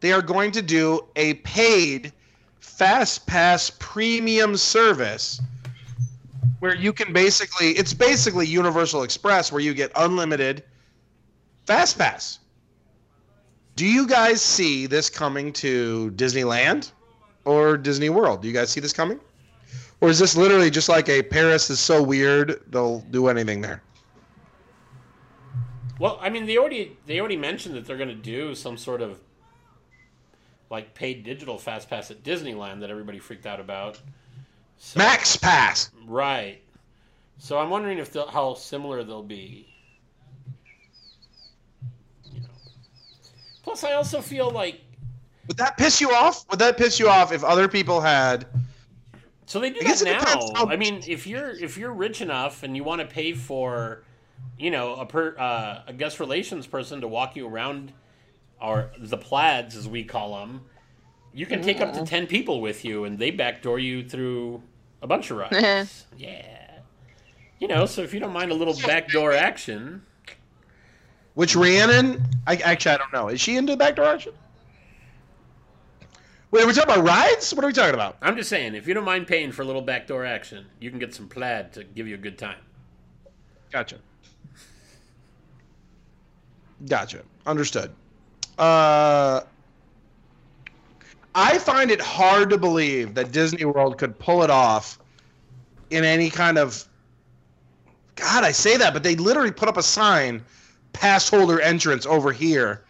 they are going to do a paid Fast Pass premium service where you can basically, it's basically Universal Express where you get unlimited Fast Pass. Do you guys see this coming to Disneyland or Disney World? Do you guys see this coming? Or is this literally just like a Paris is so weird they'll do anything there? Well, I mean, they already they already mentioned that they're going to do some sort of like paid digital fast pass at Disneyland that everybody freaked out about. So, Max Pass. Right. So I'm wondering if how similar they'll be. You know. Plus, I also feel like Would that piss you off? Would that piss you off if other people had? So they do I that it now. how- I mean, if you're if you're rich enough and you want to pay for you know, a per, uh, a guest relations person to walk you around, or the plaids as we call them, you can take up to ten people with you, and they backdoor you through a bunch of rides. yeah. You know, so if you don't mind a little backdoor action, Which Rhiannon? I actually I don't know. Is she into backdoor action? Wait, are we talking about rides? What are we talking about? I'm just saying, if you don't mind paying for a little backdoor action, you can get some plaid to give you a good time. Gotcha. Gotcha. Understood. Uh, I find it hard to believe that Disney World could pull it off in any kind of. God, I say that, but they literally put up a sign, pass holder entrance over here,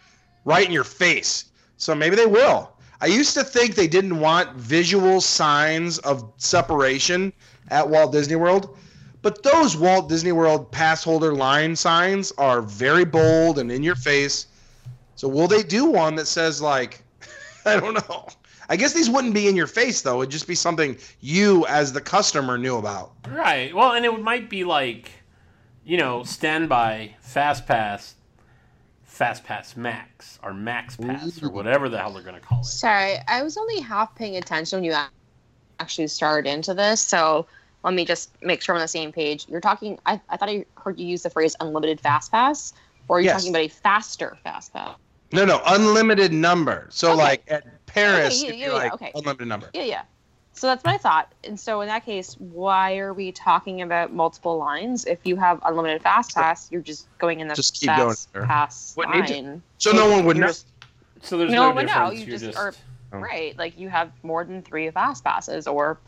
right in your face. So maybe they will. I used to think they didn't want visual signs of separation at Walt Disney World. But those Walt Disney World pass holder line signs are very bold and in your face. So will they do one that says like I don't know. I guess these wouldn't be in your face though. It'd just be something you as the customer knew about. Right. Well, and it might be like, you know, standby, fast pass, fast pass max, or max pass, or whatever the hell they're going to call it. Sorry, I was only half paying attention when you actually started into this. So let me just make sure I'm on the same page. You're talking. I, I thought I heard you use the phrase unlimited fast pass, or are you Yes. talking about a faster fast pass? No, no, unlimited number. So Okay. like at Paris, Okay, yeah, it'd be yeah, yeah, like okay. unlimited number. Yeah, yeah. So that's my thought. And so in that case, why are we talking about multiple lines? If you have unlimited fast pass, you're just going in the Just keep going fast there. pass Wouldn't need line. So no one would know. So there's No no, one would know. You You're just just, are- Oh. Right, like you have more than three fast passes, or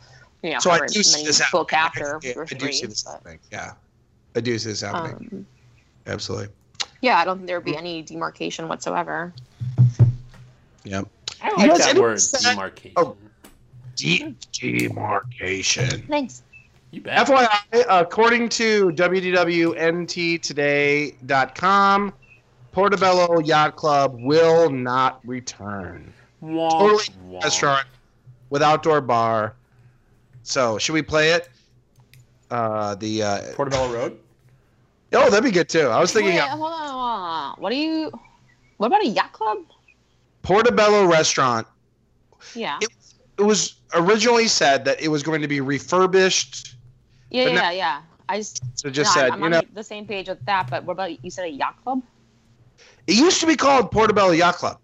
you know, So I do see this book happening. after I, I do three. see this but, happening. Yeah, I do see this happening. um, Absolutely. yeah, I don't think there would be any demarcation whatsoever. Yep. I You like that word, said- demarcation. Oh. Deep demarcation. Thanks. You bet. FYI, according to WDWNTtoday.com, Portobello Yacht Club will not return. Womp, Totally womp. Restaurant with outdoor bar. So, should we play it? Uh, the uh, Portobello Road? oh, that'd be good too. I was thinking Wait, hold on, hold on. What do you? What about a yacht club? Portobello Restaurant. Yeah, It- It was originally said that it was going to be refurbished. yeah, yeah, now- yeah. I just So, just no, said, I'm, I'm you on know, the same page with that. But what about you? Said a yacht club? it used to be called Portobello Yacht Club.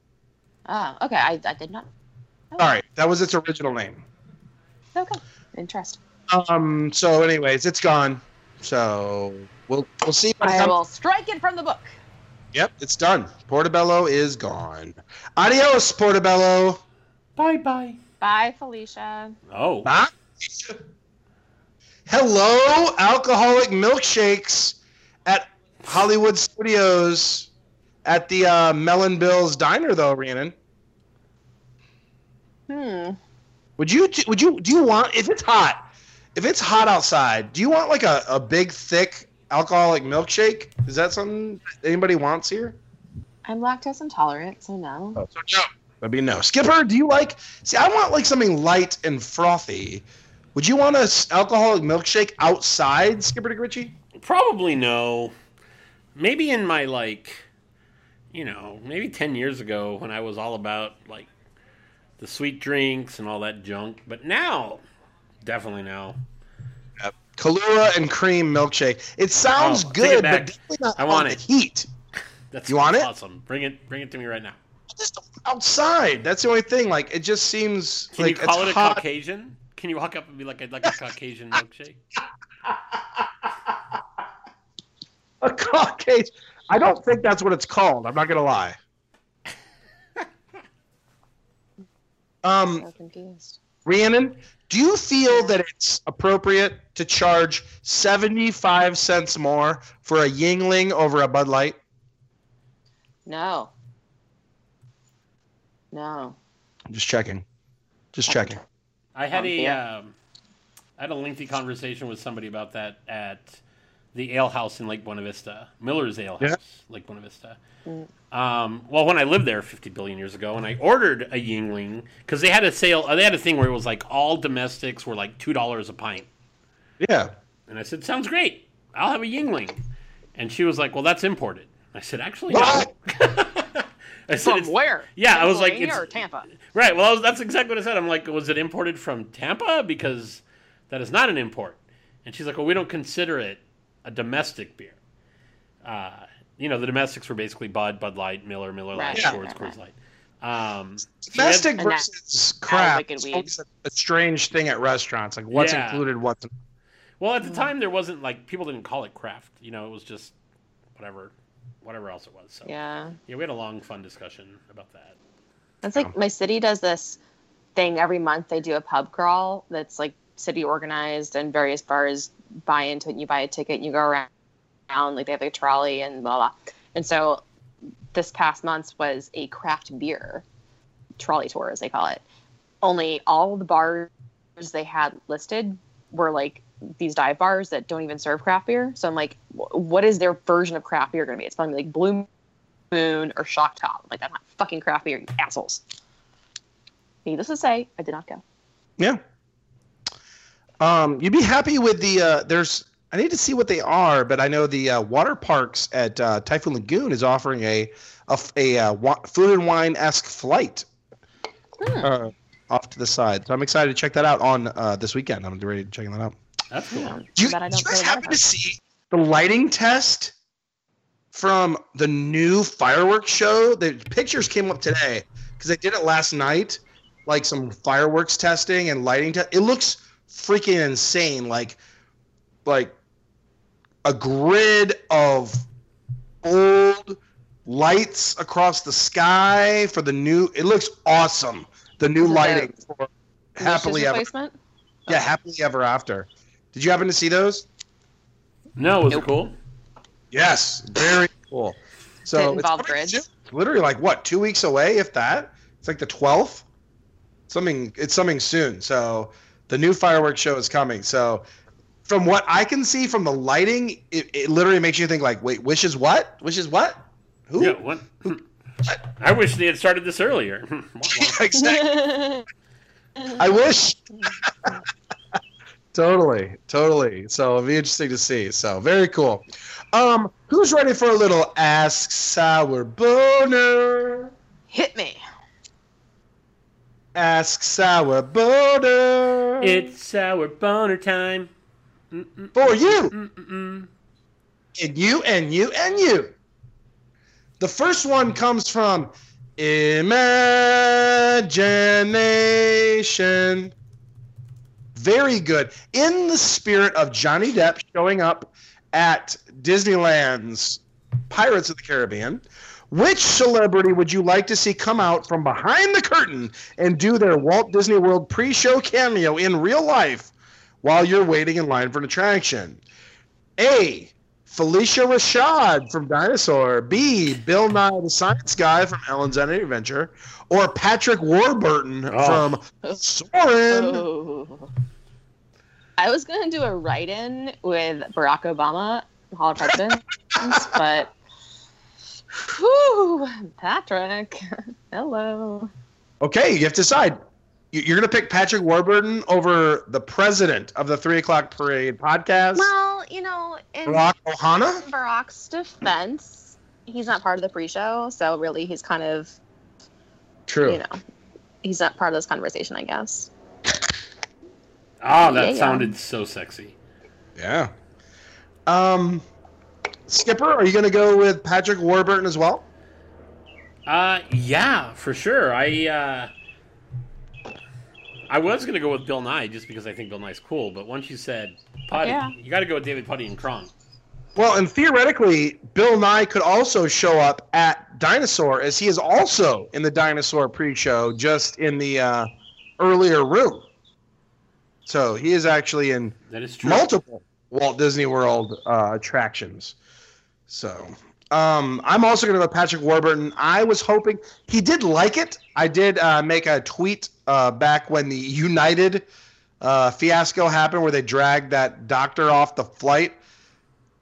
Oh, okay. I, I did not. All right, that was its original name. Okay, interesting. Um. So, anyways, it's gone. So we'll we'll see. What I comes- will strike it from the book. Yep, it's done. Portobello is gone. Adios, Portobello. Bye bye. Bye, Felicia. Oh. Bye. Hello, alcoholic milkshakes at Hollywood Studios at the uh, Min and Bill's Diner, though, Rhiannon. Hmm. Would you would you do you want if it's hot if it's hot outside do you want like a, a big thick alcoholic milkshake is that something anybody wants here I'm lactose intolerant, so no. so no that'd be no skipper do you like see i want like something light and frothy would you want a s- alcoholic milkshake outside skipper Dick Ritchie? Probably no. Maybe in my like, you know, maybe ten years ago when I was all about like the sweet drinks and all that junk. But now, definitely no. Kahlua and cream milkshake it sounds Oh, take it good but definitely not I want it. the heat That's You want it? awesome. Bring it, bring it to me right now. Just outside that's the only thing like it just seems Can like you call it's it a hot. Caucasian? Can you walk up and be like, I'd like a Caucasian milkshake? A Caucasian. I don't think that's what it's called. I'm not gonna lie. Um, So confused. Rhiannon, do you feel that it's appropriate to charge 75 cents more for a Yuengling over a Bud Light? No. No. I'm just checking. Just checking. I had Um, a, um, I had a lengthy conversation with somebody about that at the ale house in Lake Buena Vista, Miller's Ale House, Yeah. Lake Buena Vista. Um, well, when I lived there 50 billion years ago, and I ordered a Yuengling because they had a sale, uh, they had a thing where it was like all domestics were like two dollars a pint, Yeah. and I said, "Sounds great, I'll have a Yuengling." And she was like, "Well, that's imported." I said, "Actually, no." What? I said, From where? Yeah, I was like, it's- or Tampa. Right. Well, I was, that's exactly what I said. I'm like, was it imported from Tampa? Because that is not an import. And she's like, well, we don't consider it a domestic beer. Uh, you know, the domestics were basically Bud, Bud Light, Miller, Miller Light, Right, Yeah. Coors, right, Coors right. Light. Um, so we had- Domestic versus craft Wicked is Weed. always a, a strange thing at restaurants. Like what's Yeah. included, what's well, at the time, there wasn't like people didn't call it craft. You know, it was just whatever, whatever else it was. So Yeah. yeah, we had a long, fun discussion about that. That's like my city does this thing every month. They do a pub crawl that's like city organized, and various bars buy into it. You buy a ticket, and you go around, town, like they have a trolley and blah blah. And so, this past month was a craft beer trolley tour, as they call it. Only all the bars they had listed were like these dive bars that don't even serve craft beer. So I'm like, what is their version of craft beer going to be? It's probably like Blue Moon or Shock Top. Like, I'm not fucking craft beer, you assholes. Needless to say, I did not go. Yeah. Um, you'd be happy with the uh, there's I need to see what they are, but I know the uh, water parks at uh, Typhoon Lagoon is offering a uh, wa- food and wine esque flight Hmm. uh, off to the side. So I'm excited to check that out on uh, this weekend. I'm ready to check that out. That's cool. Yeah, Do you, but I do don't you guys happen to see the lighting test from the new fireworks show? The pictures came up today because they did it last night, like some fireworks testing and lighting test. It looks freaking insane. Like, like a grid of old lights across the sky for the new. It looks awesome. The new Is it lighting for happily ever. replacement? Yeah, happily ever after. Did you happen to see those? No, was Nope. it cool? Yes, very cool. So Did it it's involve grids? literally like what two weeks away, if that. It's like the twelfth. Something. It's something soon. So the new fireworks show is coming. So from what I can see from the lighting, it, it literally makes you think like, wait, wishes what? Wishes what? Who? Yeah. What? I wish they had started this earlier. exactly. I wish. totally, totally. So it'll be interesting to see. So very cool. Um, who's ready for a little Ask Sour Boner? Hit me. Ask Sour Boner. it's Sour boner time. Mm-mm, for you mm-mm. and you and you and you. The first one comes from Imagination. Very good. In the spirit of Johnny Depp showing up at Disneyland's Pirates of the Caribbean, which celebrity would you like to see come out from behind the curtain and do their Walt Disney World pre show cameo in real life while you're waiting in line for an attraction? A. Phylicia Rashad from Dinosaur. B. Bill Nye the Science Guy from Ellen's Adventure. Or Patrick Warburton Oh. from Soarin'. Oh. I was gonna do a write-in with Barack Obama, Hall of Presidents, but whew, Patrick, hello. Okay, you have to decide. You- You're going to pick Patrick Warburton over the president of the Three O'Clock Parade podcast, Well, you know, in Barack Ohana. Barack's defense, he's not part of the pre-show, so really, he's kind of, True. you know, he's not part of this conversation, I guess. Oh, that Yeah, yeah. sounded so sexy. Yeah. Um, Skipper, are you going to go with Patrick Warburton as well? Uh, yeah, for sure. I uh, I was gonna go with Bill Nye just because I think Bill Nye's cool, but once you said Puddy, Yeah. you got to go with David Puddy and Kronk. Well, and theoretically, Bill Nye could also show up at Dinosaur, as he is also in the Dinosaur pre-show, just in the uh, earlier room. So he is actually in That is true. multiple Walt Disney World uh, attractions. So um, I'm also going to go Patrick Warburton. I was hoping he did like it. I did uh, make a tweet uh, back when the United uh, fiasco happened, where they dragged that doctor off the flight.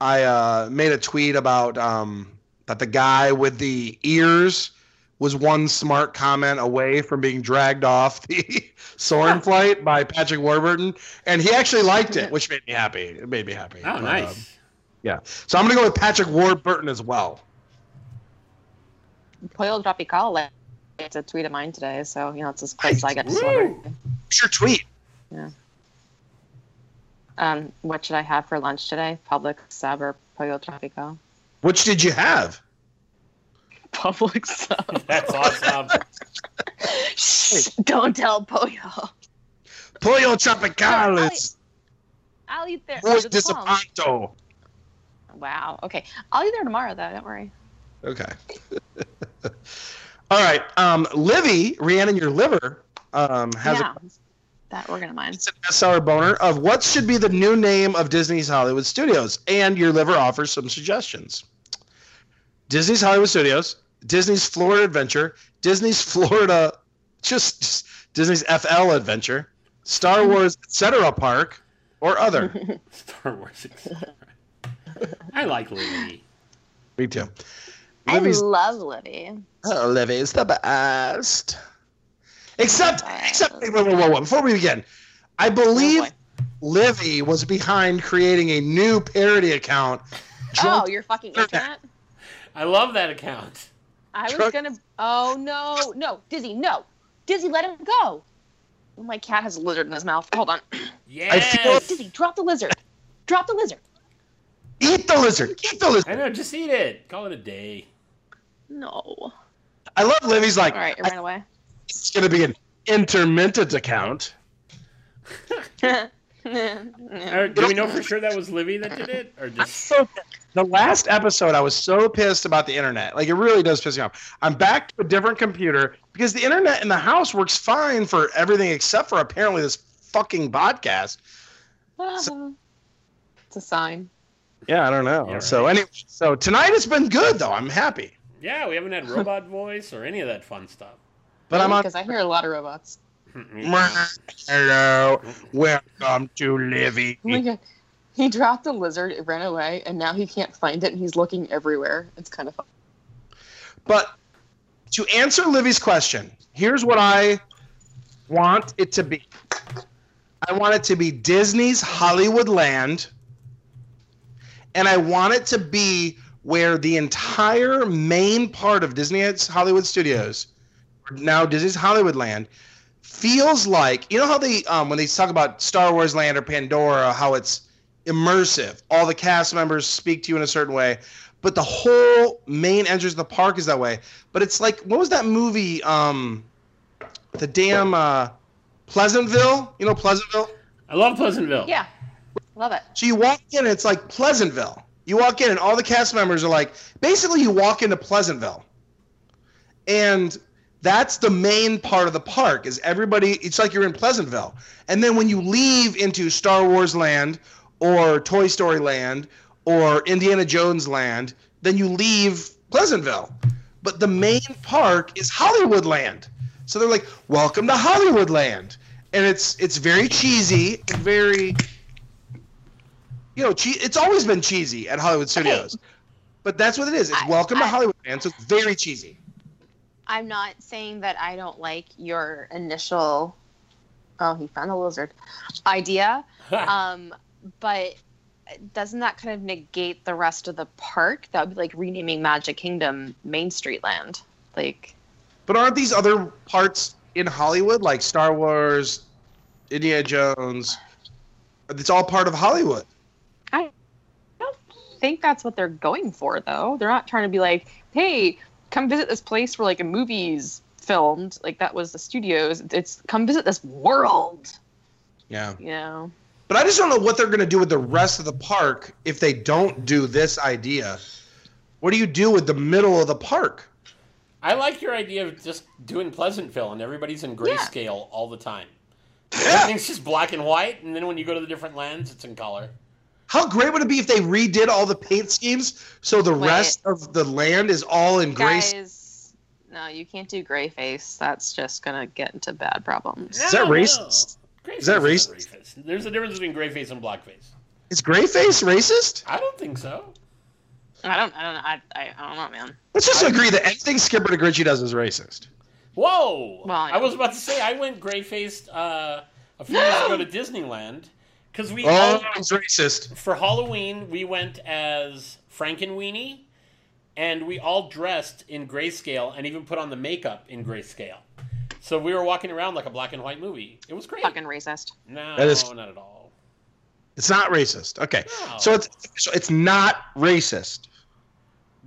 I uh, made a tweet about um, that the guy with the ears was one smart comment away from being dragged off the Soarin' flight by Patrick Warburton, and he actually liked it, which made me happy. It made me happy. Oh, But, nice. um, Yeah. So I'm gonna go with Patrick Warburton as well. Pollo Tropical like it's a tweet of mine today, so you know it's as close as I get to Woo! celebrity. What's your tweet? Yeah. Um, what should I have for lunch today? Publix sub or Pollo Tropical? Which did you have? Publix sub. That's awesome. Shh, don't tell Pollo. Pollo Tropical I'll I'll eat there. muy under the palm. Wow. Okay. I'll eat there tomorrow, though. Don't worry. Okay. All right. Um, Livy, Rhiannon, your liver, um, has yeah. a That we're gonna mind. It's an bestseller boner of what should be the new name of Disney's Hollywood Studios, and your liver offers some suggestions. Disney's Hollywood Studios, Disney's Florida Adventure, Disney's Florida, just, just Disney's FL Adventure, Star mm-hmm. Wars Etc. Park, or other. Star Wars. I like Lily. Me too. I Livy's, love Livy. oh, Livy's the best. Except, Best. except, wait, wait, wait, wait, wait, before we begin, I believe Oh. Livy was behind creating a new parody account. Oh, Drunk- you're fucking Internet. internet. I love that account. I was Drunk- gonna. Oh no, no, Dizzy, no, Dizzy, let him go. Oh, my cat has a lizard in his mouth. Hold on, Yes. feel- Dizzy, drop the lizard. Drop the lizard. Eat the lizard. Eat the lizard. I know. Just eat it. Call it a day. No. I love Livy's like, All right, it ran away. it's going to be an intermittent account. Or, do we know for sure that was Livy that did it, or just So the last episode, I was so pissed about the internet. Like, it really does piss me off. I'm back to a different computer because the internet in the house works fine for everything except for apparently this fucking podcast. Uh-huh. it's a sign. Yeah, I don't know. Yeah, So anyway, so tonight has been good though. I'm happy. yeah? We haven't had robot voice or any of that fun stuff. But I'm on. because I hear a lot of robots. Hello, welcome to Livy. Oh my god. He dropped the lizard, it ran away, and now he can't find it, and he's looking everywhere. It's kind of fun. But to answer Livy's question, here's what I want it to be. I want it to be Disney's Hollywood Land, and I want it to be where the entire main part of Disney's Hollywood Studios, now Disney's Hollywood Land, feels like you know how they um, when they talk about Star Wars Land or Pandora, how it's immersive. All the cast members speak to you in a certain way, but the whole main entrance of the park is that way. But it's like what was that movie? Um, the damn uh, Pleasantville. You know Pleasantville. I love Pleasantville. Yeah. Love it. So you walk in, and it's like Pleasantville. You walk in, and all the cast members are like, basically, you walk into Pleasantville, and that's the main part of the park. Is everybody? It's like you're in Pleasantville, and then when you leave into Star Wars Land or Toy Story Land or Indiana Jones Land, then you leave Pleasantville. But the main park is Hollywood Land. So they're like, "Welcome to Hollywood Land," and it's it's very cheesy, and very you know, che- it's always been cheesy at Hollywood Studios. But that's what it is. It's I- welcome to I- Hollywood, man. So it's very cheesy. I'm not saying that I don't like your initial. Oh, he found a lizard. Idea. um, but doesn't that kind of negate the rest of the park? That would be like renaming Magic Kingdom Main Street Land. Like, But aren't these other parts in Hollywood, like Star Wars, Indiana Jones? It's all part of Hollywood. I don't think that's what they're going for, though. They're not trying to be like, hey, come visit this place where like a movie's filmed. Like that was the studios. It's come visit this world. Yeah. You know. But I just don't know what they're going to do with the rest of the park if they don't do this idea. What do you do with the middle of the park? I like your idea of just doing Pleasantville and everybody's in grayscale all the time. Yeah. Everything's just black and white, and then when you go to the different lands, it's in color. How great would it be if they redid all the paint schemes so the Wait. rest of the land is all in gray? Guys, no, you can't do gray face. That's just gonna get into bad problems. Is that No, no. racist? Is that not racist? Racist. There's a difference between grayface and blackface. Is grayface racist? I don't think so. I don't. I don't. I. I, I don't know, man. Let's just I- agree that anything Skipper Dick Ritchie does is racist. Whoa! Well, I I was about to say I went gray faced uh, a few years ago to Disneyland, Because we Oh, all, he's racist. for Halloween we went as he's racist. for Halloween we went as Frankenweenie, and we all dressed in grayscale and even put on the makeup in grayscale. So we were walking around like a black and white movie. It was great. Fucking racist. No, That is- not at all. It's not racist. Okay, No. so it's so it's not racist.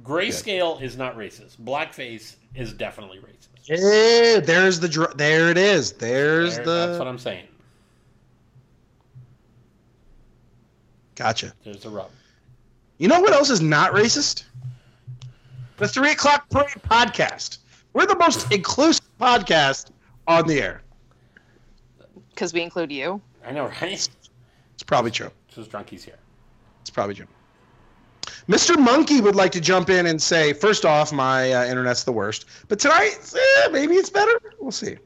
Grayscale is not racist. Blackface is definitely racist. Yeah, there's the there it is. There's There- the That's what I'm saying. gotcha. There's a rub. You know what else is not racist? The three o'clock parade podcast. We're the most inclusive podcast on the air. Because we include you. I know, right? It's probably true. Just drunkies here. It's probably true. Mr. Monkey would like to jump in and say, first off, my uh, internet's the worst, but tonight, eh, maybe it's better. We'll see.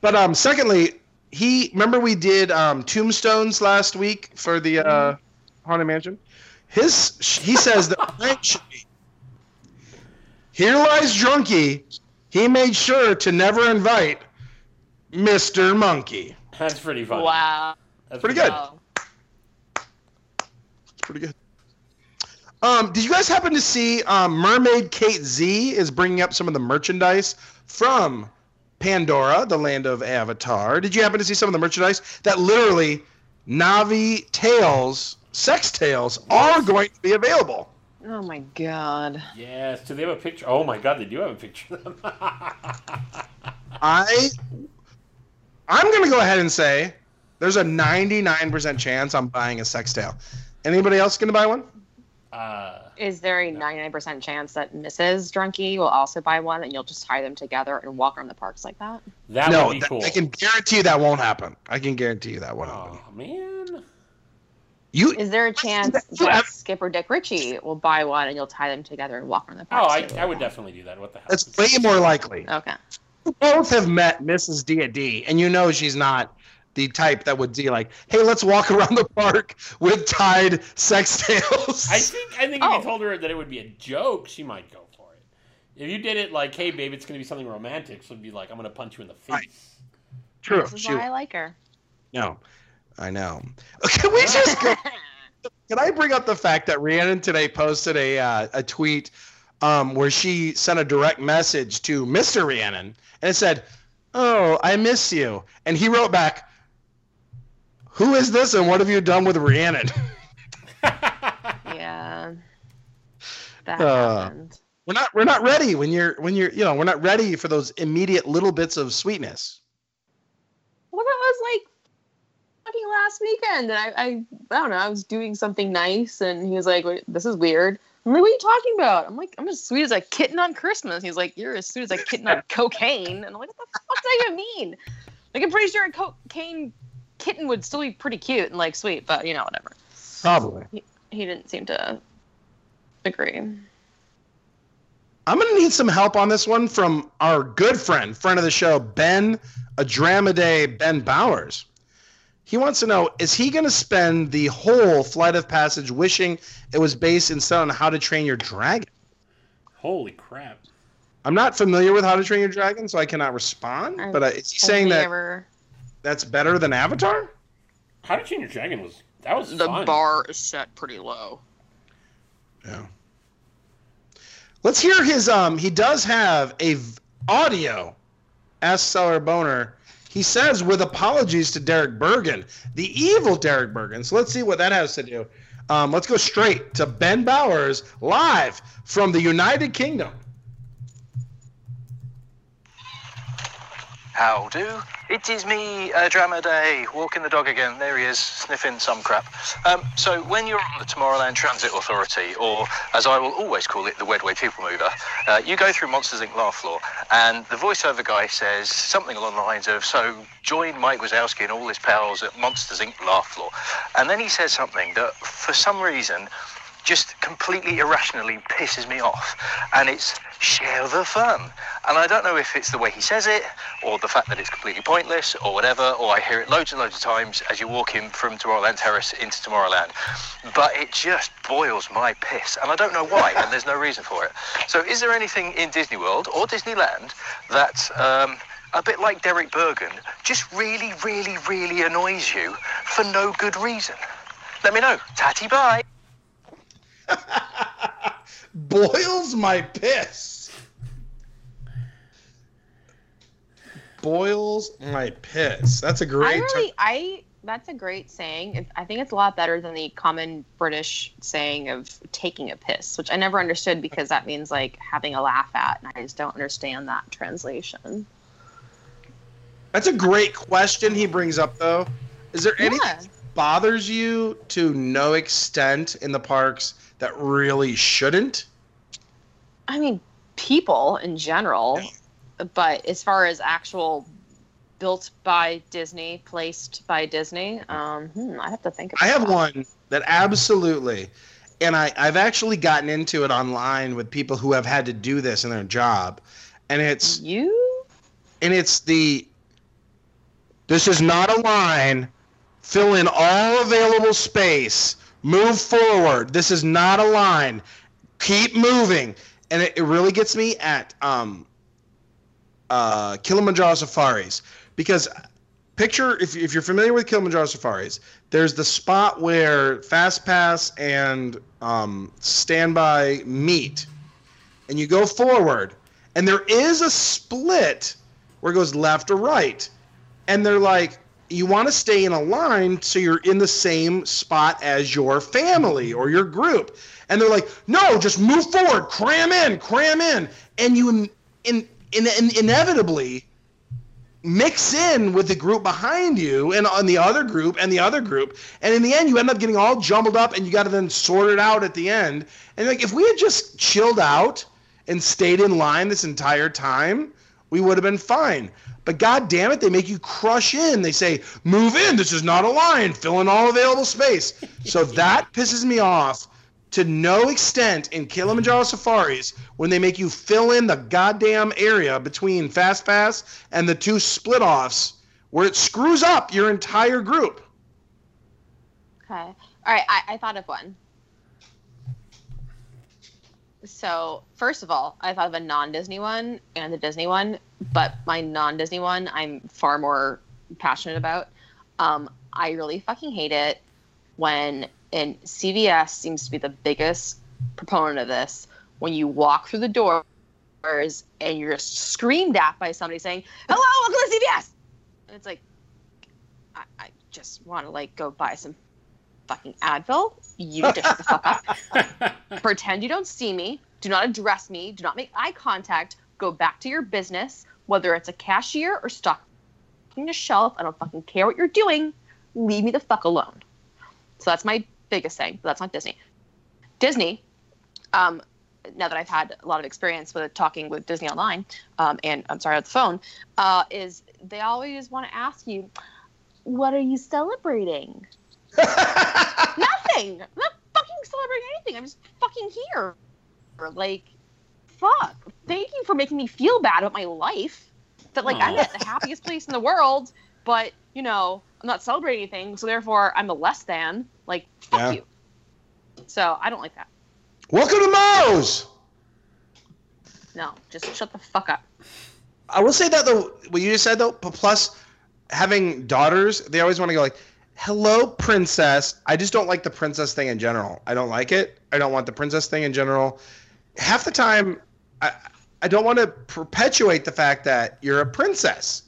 But um, secondly, he remember we did um, tombstones last week for the uh, haunted mansion. His he says that mine should be. Here lies Drunky. He made sure to never invite Mr. Monkey. That's pretty funny. Wow. That's Pretty good. Wow. It's pretty good. Um, did you guys happen to see um, Mermaid Kate Z is bringing up some of the merchandise from Pandora, the land of Avatar? Did you happen to see some of the merchandise that literally Na'vi tails, sex tails, are going to be available? Oh my god. Yes. Do they have a picture? Oh my god, they do have a picture of them. I, I'm gonna go ahead and say there's a 99% chance I'm buying a sex tail. Anybody else gonna buy one? uh, Is there a 99% chance that Mrs. Drunky will also buy one and you'll just tie them together and walk around the parks like that? that no, would be that- cool. I can guarantee you that won't happen. I can guarantee you that won't happen. Oh man. Is there a chance You that have- Skipper Dick Ritchie will buy one and you'll tie them together and walk around the park? Oh. I, I would definitely do that. What the hell? that's way more likely. Okay. You both have met Mrs. D D, and you know she's not the type that would be like, "Hey, let's walk around the park with tied sex tails." I think I think if Oh. you told her that it would be a joke, she might go for it. If you did it like, "Hey, babe, it's gonna be something romantic," she'd be like, "I'm gonna punch you in the face." Right. True. This is She, why I like her. no, I know. Can we just go? Can I bring up the fact that Rhiannon today posted a uh, a tweet um, where she sent a direct message to Mr. Rhiannon and it said, "Oh, I miss you," and he wrote back, "Who is this and what have you done with Rhiannon?" yeah. That Uh, happened. we're not we're not ready when you're when you're you know we're not ready for those immediate little bits of sweetness. Well, that was like last weekend, and I, I, I don't know. I was doing something nice, and he was like, "Wait, "This is weird." I'm like, "What are you talking about?" I'm like, "I'm as sweet as a kitten on Christmas." He's like, "You're as sweet as a kitten on cocaine," and I'm like, "What the fuck does that even mean?" Like, I'm pretty sure a cocaine kitten would still be pretty cute and like sweet, but you know, whatever. Probably. He didn't seem to agree. I'm gonna need some help on this one from our good friend, friend of the show, Ben Adramade Ben Bowers. He wants to know: Is he gonna spend the whole flight of passage wishing it was based instead on How to Train Your Dragon? Holy crap! I'm not familiar with How to Train Your Dragon, so I cannot respond. I've but uh, is he saying that ever- that's better than Avatar? How to Train Your Dragon was that was the fun. bar is set pretty low. Yeah. Let's hear his. Um, he does have a v- audio. Ask Seller Boner. He says with apologies to Derek Bergen, the evil Derek Bergen. So let's see what that has to do. Um, let's go straight to Ben Bowers live from the United Kingdom. How do? It is me, uh, Drama Day, walking the dog again. There he is, sniffing some crap. Um, so, when you're on the Tomorrowland Transit Authority, or as I will always call it, the Wedway People Mover, uh, you go through Monsters Inc. Laugh Floor, and the voiceover guy says something along the lines of, So, join Mike Wazowski and all his pals at Monsters Inc. Laugh Floor. And then he says something that, for some reason, just completely irrationally pisses me off. And it's share the fun. And I don't know if it's the way he says it, or the fact that it's completely pointless, or whatever, or I hear it loads and loads of times as you walk in from Tomorrowland Terrace into Tomorrowland. But it just boils my piss. And I don't know why, and there's no reason for it. So is there anything in Disney World or Disneyland that um, a bit like Derek Bergen, just really, really, really annoys you for no good reason? Let me know. Tatty bye. Boils my piss. Boils my piss. That's a great. I really, I that's a great saying. I think it's a lot better than the common British saying of taking a piss, which I never understood because that means like having a laugh at, and I just don't understand that translation. That's a great question he brings up, though. Is there anything Yeah. that bothers you to no extent in the parks that really shouldn't? I mean, people in general, but as far as actual built by Disney, placed by Disney, um, hmm, I have to think. About I have that. one that absolutely, and I, I've actually gotten into it online with people who have had to do this in their job, and it's You? and it's the this is not a line fill in all available space move forward. This is not a line. Keep moving. And it, it really gets me at um uh kilimanjaro safaris. Because picture if, if you're familiar with kilimanjaro safaris there's the spot where fast pass and um, standby meet. And you go forward. And there is a split where it goes left or right. And they're like you want to stay in a line so you're in the same spot as your family or your group. And they're like no just move forward cram in cram in. And you in, in, in, in inevitably mix in with the group behind you and on the other group and the other group. And in the end you end up getting all jumbled up and you got to then sort it out at the end. And like if we had just chilled out and stayed in line this entire time we would have been fine but god damn it they make you crush in they say move in this is not a line fill in all available space so that pisses me off to no extent in Kilimanjaro safaris when they make you fill in the goddamn area between Fast Pass and the two split offs where it screws up your entire group. Okay. All right. I, I thought of one. So, first of all, I thought of a non Disney one and a Disney one, but my non Disney one I'm far more passionate about. Um, I really fucking hate it when, and CVS seems to be the biggest proponent of this, when you walk through the doors and you're just screamed at by somebody saying, Hello, welcome to CVS! And it's like, I, I just want to like go buy some fucking Advil. You need to shut the fuck up. Pretend you don't see me. Do not address me. Do not make eye contact. Go back to your business, whether it's a cashier or stocking a shelf. I don't fucking care what you're doing. Leave me the fuck alone. So that's my biggest thing. But that's not Disney. Disney, um, now that I've had a lot of experience with talking with Disney online, um, and I'm sorry, on the phone, uh, is they always want to ask you, what are you celebrating? Nothing. I'm not fucking celebrating anything. I'm just fucking here. Like, fuck. Thank you for making me feel bad about my life. That like I'm at the happiest place in the world, but you know I'm not celebrating anything, so therefore I'm a less than. Like, fuck Yeah. you. So I don't like that. Welcome to Moe's! No, just shut the fuck up. I will say that though, what you just said though, but plus having daughters, they always want to go like, "Hello, princess." I just don't like the princess thing in general. I don't like it. I don't want the princess thing in general. Half the time, I I don't want to perpetuate the fact that you're a princess.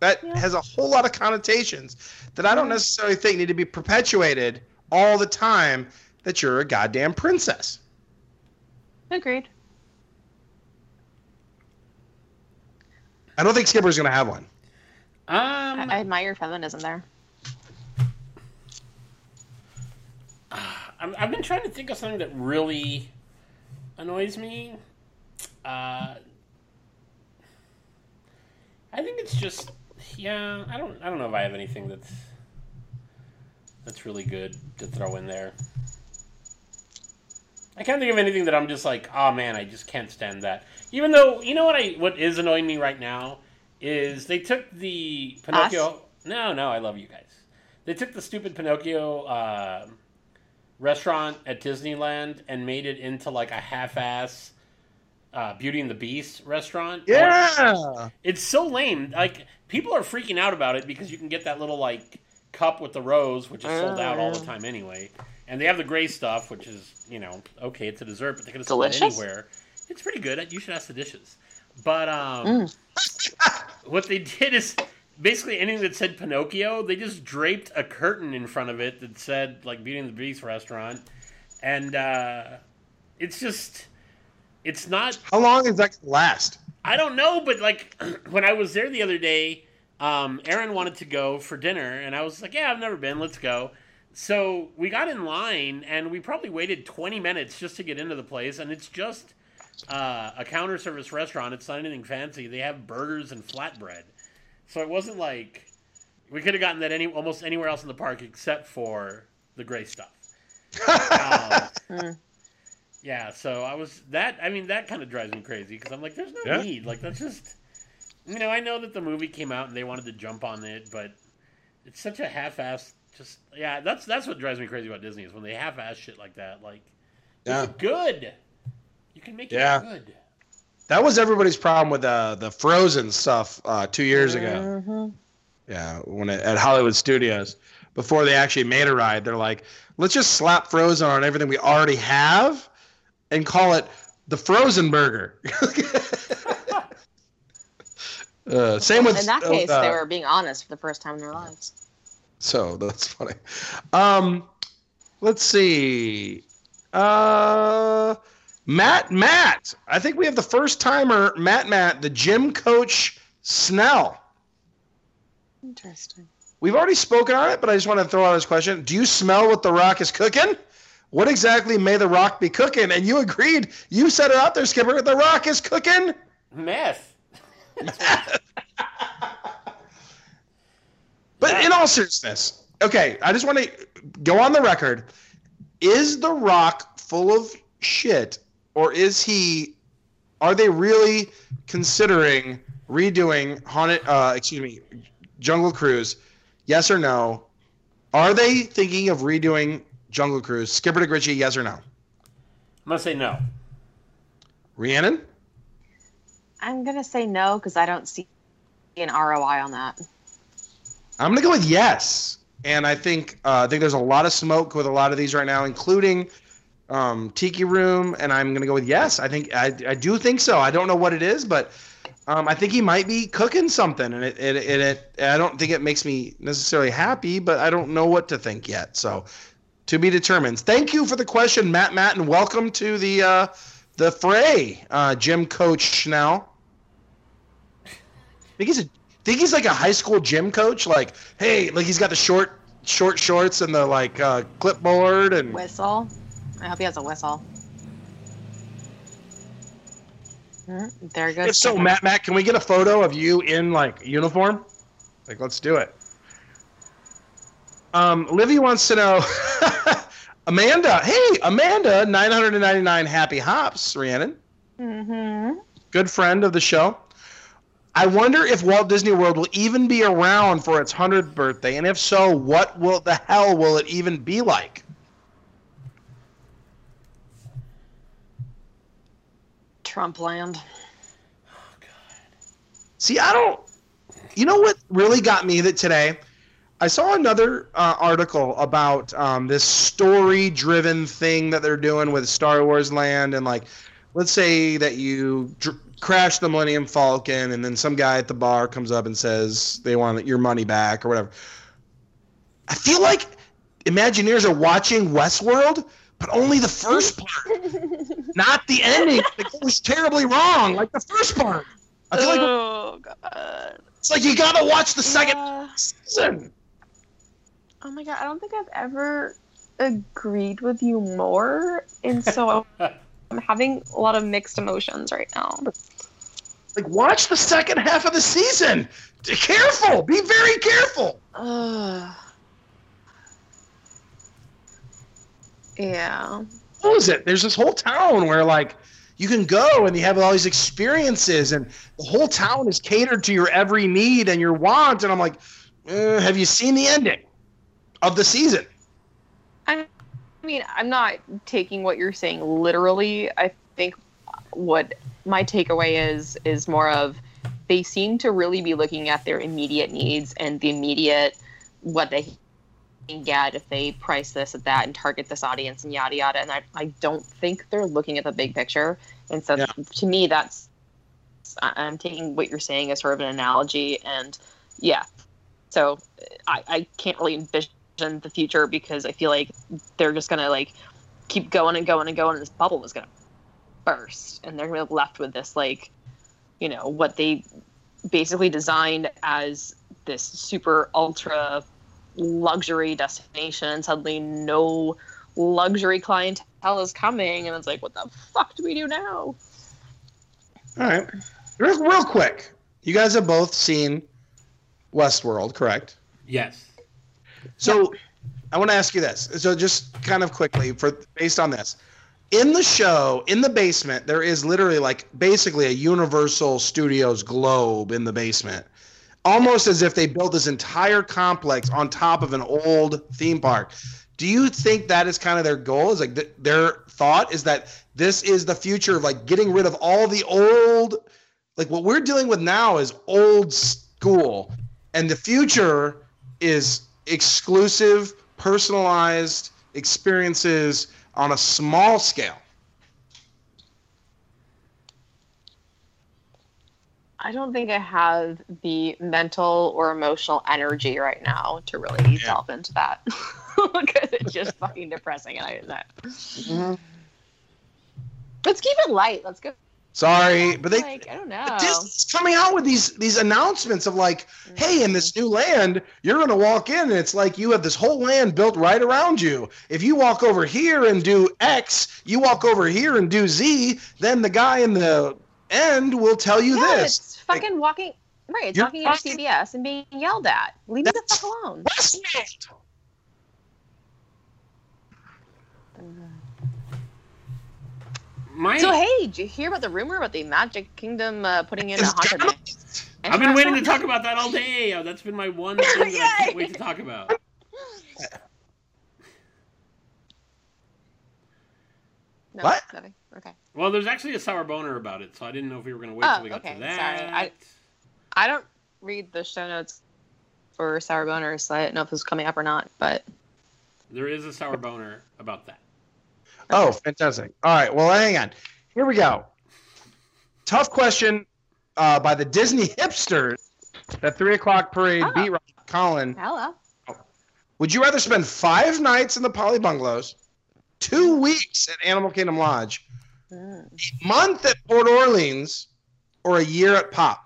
That Yeah. has a whole lot of connotations that I don't necessarily think need to be perpetuated all the time. That you're a goddamn princess. Agreed. I don't think Skipper's gonna have one. I, Um, I admire your feminism there. I'm, I've been trying to think of something that really annoys me. Uh, I think it's just, yeah. I don't. I don't know if I have anything that's that's really good to throw in there. I can't think of anything that I'm just like, oh man, I just can't stand that. Even though, you know what I what is annoying me right now is they took the Pinocchio. No, no, I love you guys. They took the stupid Pinocchio uh, restaurant at Disneyland and made it into like a half-ass uh, Beauty and the Beast restaurant. Yeah. It's so lame. Like people are freaking out about it because you can get that little like cup with the rose, which is sold out all the time anyway. And they have the gray stuff, which is you know okay, it's a dessert, but they could have sold it anywhere. It's pretty good. You should ask the dishes. But um, what they did is basically anything that said Pinocchio, they just draped a curtain in front of it that said like Beauty and the Beast restaurant, and uh, it's just it's not How long is that last? I don't know, but like when I was there the other day, um, Aaron wanted to go for dinner, and I was like, "Yeah, I've never been. Let's go." So we got in line, and we probably waited 20 minutes just to get into the place, and it's just uh, a counter service restaurant. It's not anything fancy. They have burgers and flatbread, so it wasn't like we could have gotten that any almost anywhere else in the park except for the gray stuff. Um, yeah, so I was that. I mean, that kind of drives me crazy because I'm like, there's no Yeah. need. Like, that's just, you know, I know that the movie came out and they wanted to jump on it, but it's such a half-ass. Just yeah, that's that's what drives me crazy about Disney is when they half-ass shit like that. Like, Yeah. it's good. You can make Yeah. it good. That was everybody's problem with uh, the Frozen stuff uh, two years ago. Mhm. Yeah, when it, at Hollywood Studios, before they actually made a ride, they're like, let's just slap Frozen on everything we already have, and call it the Frozen Burger. uh, same with In that case, uh, they were being honest for the first time in their lives. So that's funny. Um, let's see. Uh, Matt, Matt. I think we have the first timer, Matt, Matt, the gym coach Snell. Interesting. We've already spoken on it, but I just want to throw out this question: Do you smell what the Rock is cooking? What exactly may the Rock be cooking? And you agreed. You said it out there, Skipper. The Rock is cooking. Meth. But in all seriousness, okay, I just want to go on the record. Is The Rock full of shit, or is he? Are they really considering redoing haunted? Uh, excuse me, Jungle Cruise? Yes or no? Are they thinking of redoing Jungle Cruise? Skipper Dick Ritchie, yes or no? I'm gonna say no. Rhiannon? I'm gonna say no because I don't see an ROI on that. I'm gonna go with yes, and I think uh, I think there's a lot of smoke with a lot of these right now, including um, Tiki Room, and I'm gonna go with yes. I think I, I do think so. I don't know what it is, but um, I think he might be cooking something, and it, it, it, it I don't think it makes me necessarily happy, but I don't know what to think yet. So to be determined. Thank you for the question, Matt. Matt, and welcome to the uh, the fray, uh, Gym Coach Schnell. I think he's a think he's like a high school gym coach. Like, hey, like he's got the short short shorts and the like uh, clipboard and Whistle. I hope he has a whistle. Mm, There goes. if so, Skipper. Matt, Matt, can we get a photo of you in like uniform? Like, let's do it. Um, Livy wants to know, Amanda. Hey, Amanda, nine hundred and ninety nine happy hops, Rhiannon. Mm-hmm. good friend of the show. I wonder if Walt Disney World will even be around for its 100th birthday, and if so, what will the hell will it even be like? Trump land. See, I don't. You know what really got me that today? I saw another uh, article about um, this story-driven thing that they're doing with Star Wars Land, and like, let's say that you dr- crash the Millennium Falcon, and then some guy at the bar comes up and says they want your money back or whatever. I feel like Imagineers are watching Westworld, but only the first part, not the ending. It goes terribly wrong, like the first part. I feel like oh god. it's like you gotta watch the second Yeah. season. Oh my god, I don't think I've ever agreed with you more, and so I'm having a lot of mixed emotions right now. Like, watch the second half of the season. Be careful. Be very careful. Ugh. Yeah. What is it? There's this whole town where like you can go and you have all these experiences, and the whole town is catered to your every need and your want. And I'm like, uh, have you seen the ending of the season? I mean, I'm not taking what you're saying literally. I think what my takeaway is is more of they seem to really be looking at their immediate needs and the immediate what they can get if they price this at that and target this audience and yada yada. And I, I don't think they're looking at the big picture. And so Yeah. to me, that's I'm taking what you're saying as sort of an analogy. And yeah, so I, I can't really envision the future because I feel like they're just gonna like keep going and going and going, and this bubble is gonna burst, and they're gonna be left with this like, you know, what they basically designed as this super ultra luxury destination. and Suddenly, no luxury clientele is coming, and it's like, what the fuck do we do now? All right. Real, real quick. You guys have both seen Westworld, correct? Yes. So I want to ask you this. So just kind of quickly for based on this. In the show, in the basement, there is literally like basically a Universal Studios globe in the basement. Almost as if they built this entire complex on top of an old theme park. Do you think that is kind of their goal? Is like th- their thought is that this is the future of like getting rid of all the old like what we're dealing with now is old school and the future is exclusive personalized experiences on a small scale I don't think I have the mental or emotional energy right now to really Yeah. delve into that because it's just fucking depressing. And I that. Mm-hmm. Let's keep it light. Let's go. sorry but they like I don't know. but Disney's coming out with these these announcements of like hey in this mm-hmm. new land you're going to walk in and it's like you have this whole land built right around you if you walk over here and do x you walk over here and do z then the guy in the end will tell you yeah, this it's fucking walking. Right, it's You're walking into fucking- CVS and being yelled at. Leave me the fuck alone. Westworld. My, So hey, did you hear about the rumor about the Magic Kingdom uh, putting in a It's haunted? gonna- I've been waiting to talk about that all day. Oh, That's been my one thing that I can't wait to talk about. No, What? nothing. Okay. Well, there's actually a sour boner about it, so I didn't know if we were going to wait Oh, till we got okay, to sorry. that. I- I don't read the show notes for Sour Boners, so I didn't know if it was coming up or not. But There is a sour boner about that. Oh, fantastic. All right. Well, hang on. Here we go. Tough question uh, by the Disney hipsters. That three o'clock parade Oh. beat writer Colin. hello. Would you rather spend five nights in the Poly Bungalows, two weeks at Animal Kingdom Lodge, Mm. a month at Port Orleans, or a year at Pop?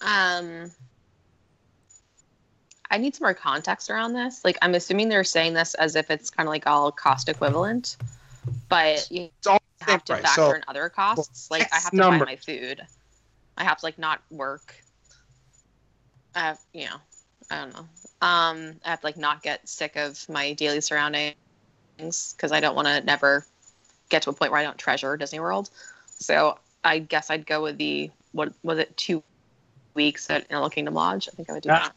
Um, I need some more context around this. Like, I'm assuming they're saying this as if it's kind of like all cost equivalent, but you It's all have to factor So in other costs. Like, I have to number. buy my food. I have to like not work. I have, you know, I don't know. Um, I have to like not get sick of my daily surroundings because I don't want to never get to a point where I don't treasure Disney World. So I guess I'd go with the what was it two weeks at Animal Kingdom Lodge. I think I would do Yeah. that.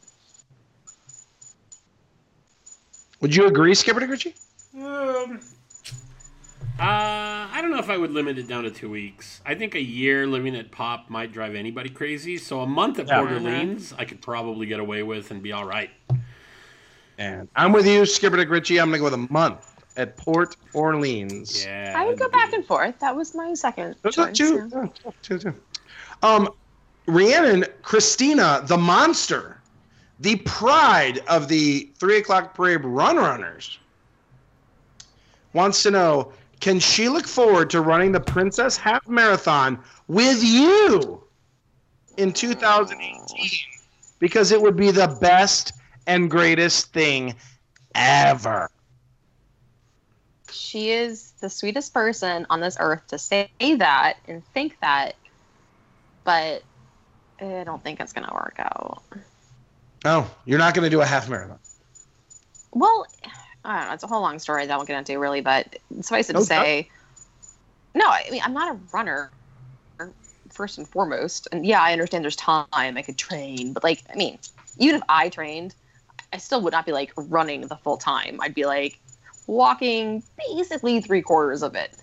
would you agree, Skipper Dick Ritchie? Um, uh, I don't know if I would limit it down to two weeks. I think a year living at Pop might drive anybody crazy. So a month at Yeah. Port I could probably get away with and be all right. And I'm with you, Skipper Dick Ritchie. I'm going to go with a month at Port Orleans. Yeah, I would go back and forth. That was my second Those choice. two, yeah. yeah, two, two. Um, Rhiannon, Christina, the monster, the pride of the three o'clock parade run runners, wants to know: Can she look forward to running the Princess Half Marathon with you in 2018? Because it would be the best and greatest thing ever. She is the sweetest person on this earth to say that and think that, but I don't think it's gonna work out. Oh, you're not going to do a half marathon. Well, I don't know. It's a whole long story that I won't get into really, but suffice it No to say, no. I mean, I'm not a runner first and foremost, and yeah, I understand there's time I could train, but like, I mean, even if I trained, I still would not be like running the full time. I'd be like walking basically three quarters of it.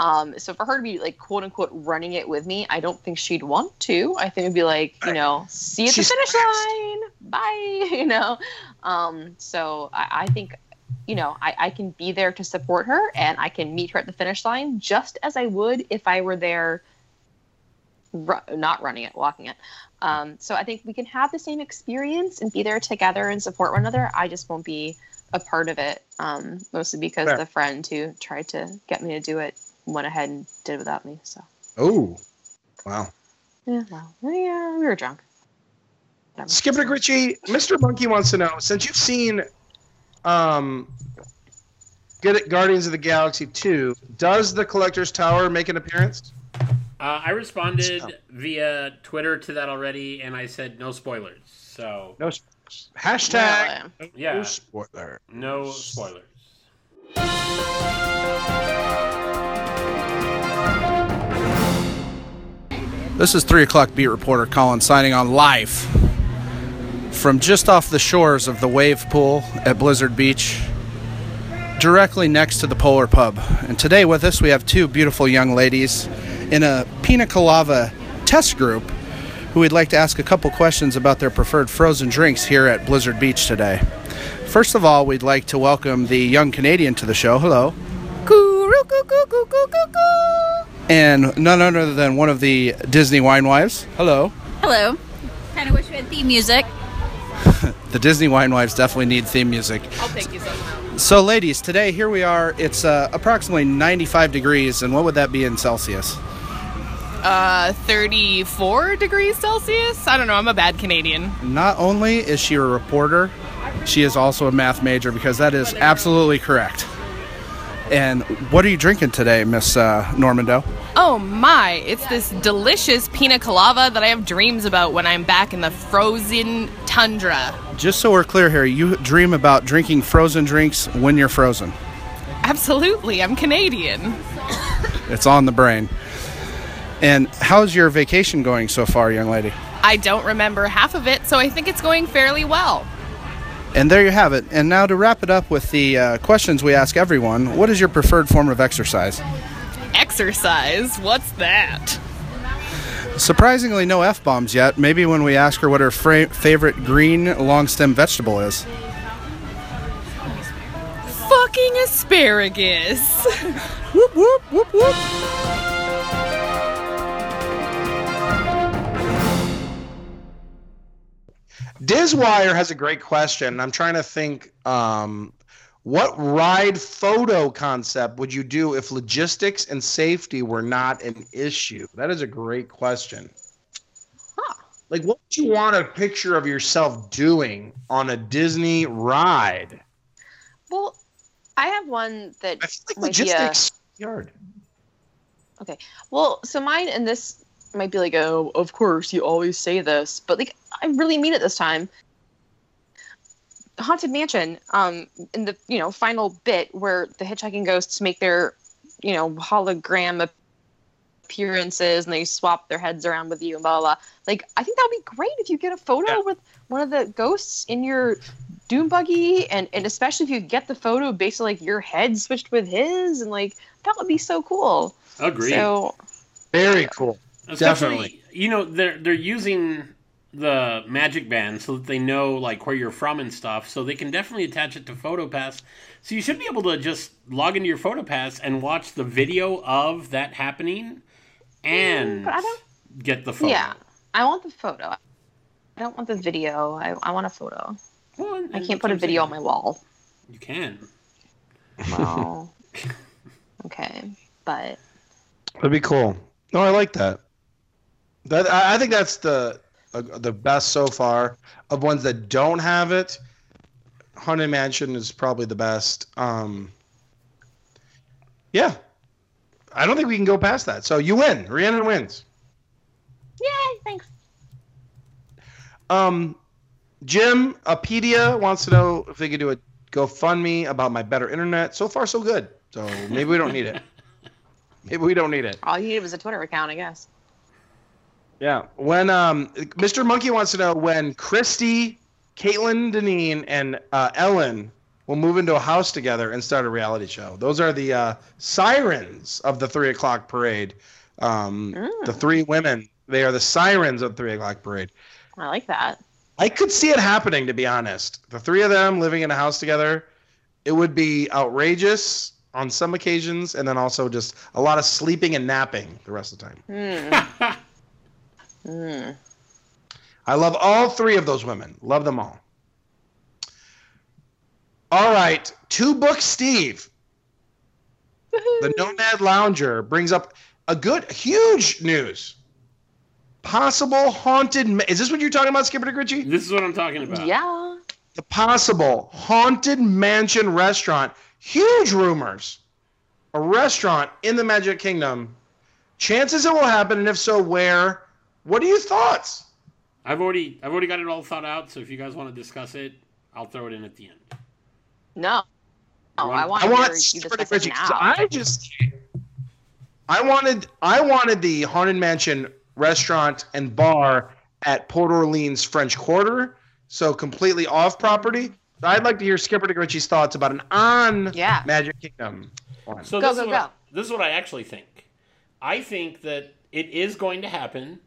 Um, so for her to be like quote unquote running it with me, I don't think she'd want to. I think it'd be like, you know, see you at the finish line. Bye. You know. Um, so I, I think, you know, I, I can be there to support her and I can meet her at the finish line just as I would if I were there ru- not running it, walking it. Um, so I think we can have the same experience and be there together and support one another. I just won't be a part of it, um, mostly because Fair. the friend who tried to get me to do it went ahead and did it without me. So Oh, wow. yeah, well, yeah, we were drunk. Whatever. Skip it, Richie. Mr. Monkey wants to know since you've seen um, Get it, Guardians of the Galaxy 2, does the Collector's Tower make an appearance? Uh, I responded via Twitter to that already, and I said no spoilers. So No spoilers. Hashtag Really? yeah, no spoiler. no spoilers. This is 3 o'clock beat reporter Colin signing on live from just off the shores of the wave pool at Blizzard Beach, directly next to the Polar Pub. And today with us we have two beautiful young ladies in a pina colada test group who we'd like to ask a couple questions about their preferred frozen drinks here at Blizzard Beach today. First of all, we'd like to welcome the young Canadian to the show. Hello. And none other than one of the Disney wine wives. Hello. Hello. Kind of wish we had theme music. The Disney wine wives definitely need theme music. I'll pick you some. So, ladies, today here we are. It's uh, approximately 95 degrees, and what would that be in Celsius? Uh, 34 degrees Celsius? I don't know. I'm a bad Canadian. Not only is she a reporter, she is also a math major because that is absolutely correct. And what are you drinking today, Miss uh, Normando? Oh my, it's this delicious pina colada that I have dreams about when I'm back in the frozen tundra. Just so we're clear here, you dream about drinking frozen drinks when you're frozen. Absolutely, I'm Canadian. It's on the brain. And how's your vacation going so far, young lady? I don't remember half of it, so I think it's going fairly well. And there you have it. And now to wrap it up with the uh, questions we ask everyone, what is your preferred form of exercise? Exercise? What's that? Surprisingly, no f bombs yet. Maybe when we ask her what her fra- favorite green long stem vegetable is. Fucking asparagus. Whoop whoop whoop whoop. Dizwire has a great question. I'm trying to think um, what ride photo concept would you do if logistics and safety were not an issue? That is a great question. Huh. Like, what would you want a picture of yourself doing on a Disney ride? Well, I have one that I feel like be a- logistics hard. Well, so mine and this might be like, oh, of course you always say this, but like I really mean it this time. Haunted Mansion, um, in the you know final bit where the hitchhiking ghosts make their you know hologram appearances and they swap their heads around with you and blah blah. blah. Like I think that would be great if you get a photo Yeah. with one of the ghosts in your doom buggy, and and especially if you get the photo based on like your head switched with his, and like that would be so cool. Agreed. So Very cool. Especially, you know, they're they're using the magic band so that they know like where you're from and stuff. So they can definitely attach it to PhotoPass. So you should be able to just log into your PhotoPass and watch the video of that happening, and mm, but I don't get the photo. Yeah, I want the photo. I don't want the video. I, I want a photo. Well, and I can't put a a I'm video on my wall. You can. Wow. okay, but That'd be cool. No, I like that. That I I think that's the uh, the best so far of ones that don't have it. Haunted Mansion is probably the best. Um, yeah, I don't think we can go past that. So you win. Rhiannon wins. yay! Thanks. Um, Jim Apedia wants to know if they could do a GoFundMe about my better internet. So far, so good. So maybe we don't need it. Maybe we don't need it. All you needed was a Twitter account, I guess. Yeah. When um Mr. Monkey wants to know when Christy, Caitlin Deneen, and uh, Ellen will move into a house together and start a reality show. Those are the uh, sirens of the three o'clock parade. Um, The Mm. three women, they are the sirens of the three o'clock parade. I like that. I could see it happening, to be honest. The three of them living in a house together, it would be outrageous on some occasions, and then also just a lot of sleeping and napping the rest of the time. Hmm. Hmm. I love all three of those women. Love them all. All right, two book Steve, the Nomad Lounger, brings up a good, huge news. Possible haunted. Ma- Is this what you're talking about, Skipper Dick Ritchie? This is what I'm talking about. Yeah. The possible haunted mansion restaurant. Huge rumors. A restaurant in the Magic Kingdom. Chances it will happen, and if so, where? What are your thoughts? I've already I've already got it all thought out. So if you guys want to discuss it, I'll throw it in at the end. No. Oh, I want, I to want hear Skipper discuss it now. I just, I wanted, I wanted the haunted mansion restaurant and bar at Port Orleans French Quarter, so completely off property. I'd like to hear Skipper Dick Ritchie's thoughts about an on Yeah. Magic Kingdom one. So Go, this go, is what go. this is what I actually think. I think that it is going to happen.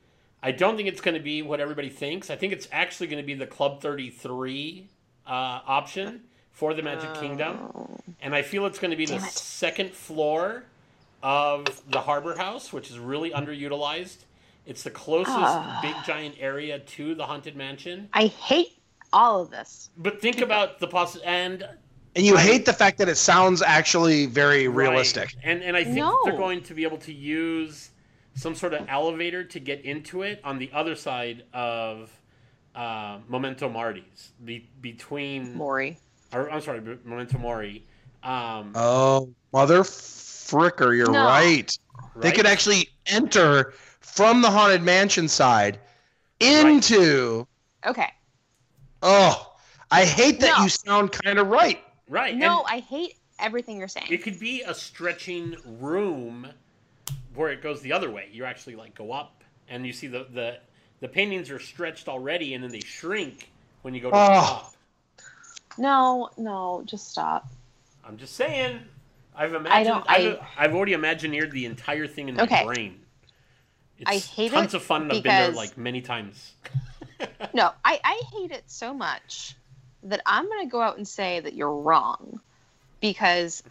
I don't think it's going to be what everybody thinks. I think it's actually going to be the Club 33 uh, option for the Magic Kingdom. And I feel it's going to be the Oh. It. second floor of the Harbor House, which is really underutilized. It's the closest Ah. big giant area to the Haunted Mansion. I hate all of this. But think about the poss and and you hate the fact that it sounds actually very realistic. Right. And and I think No. they're going to be able to use some sort of elevator to get into it on the other side of uh, Memento Marty's, be, between. Maury. Or, I'm sorry, Memento Mori. Um, Oh, mother fricker, you're No. right. They could actually enter from the haunted mansion side into. Okay. Oh, I hate that No. you sound kind of right. right. No, and I hate everything you're saying. it could be a stretching room where it goes the other way. You actually like go up, and you see the the the paintings are stretched already, and then they shrink when you go to the Oh. top. No, no, just stop. I'm just saying. I've imagined. don't- I have I- I've already imagineered the entire thing in my Okay. brain. It's I hate tons it of fun. and I've been there like many times. No, I, I hate it so much that I'm going to go out and say that you're wrong because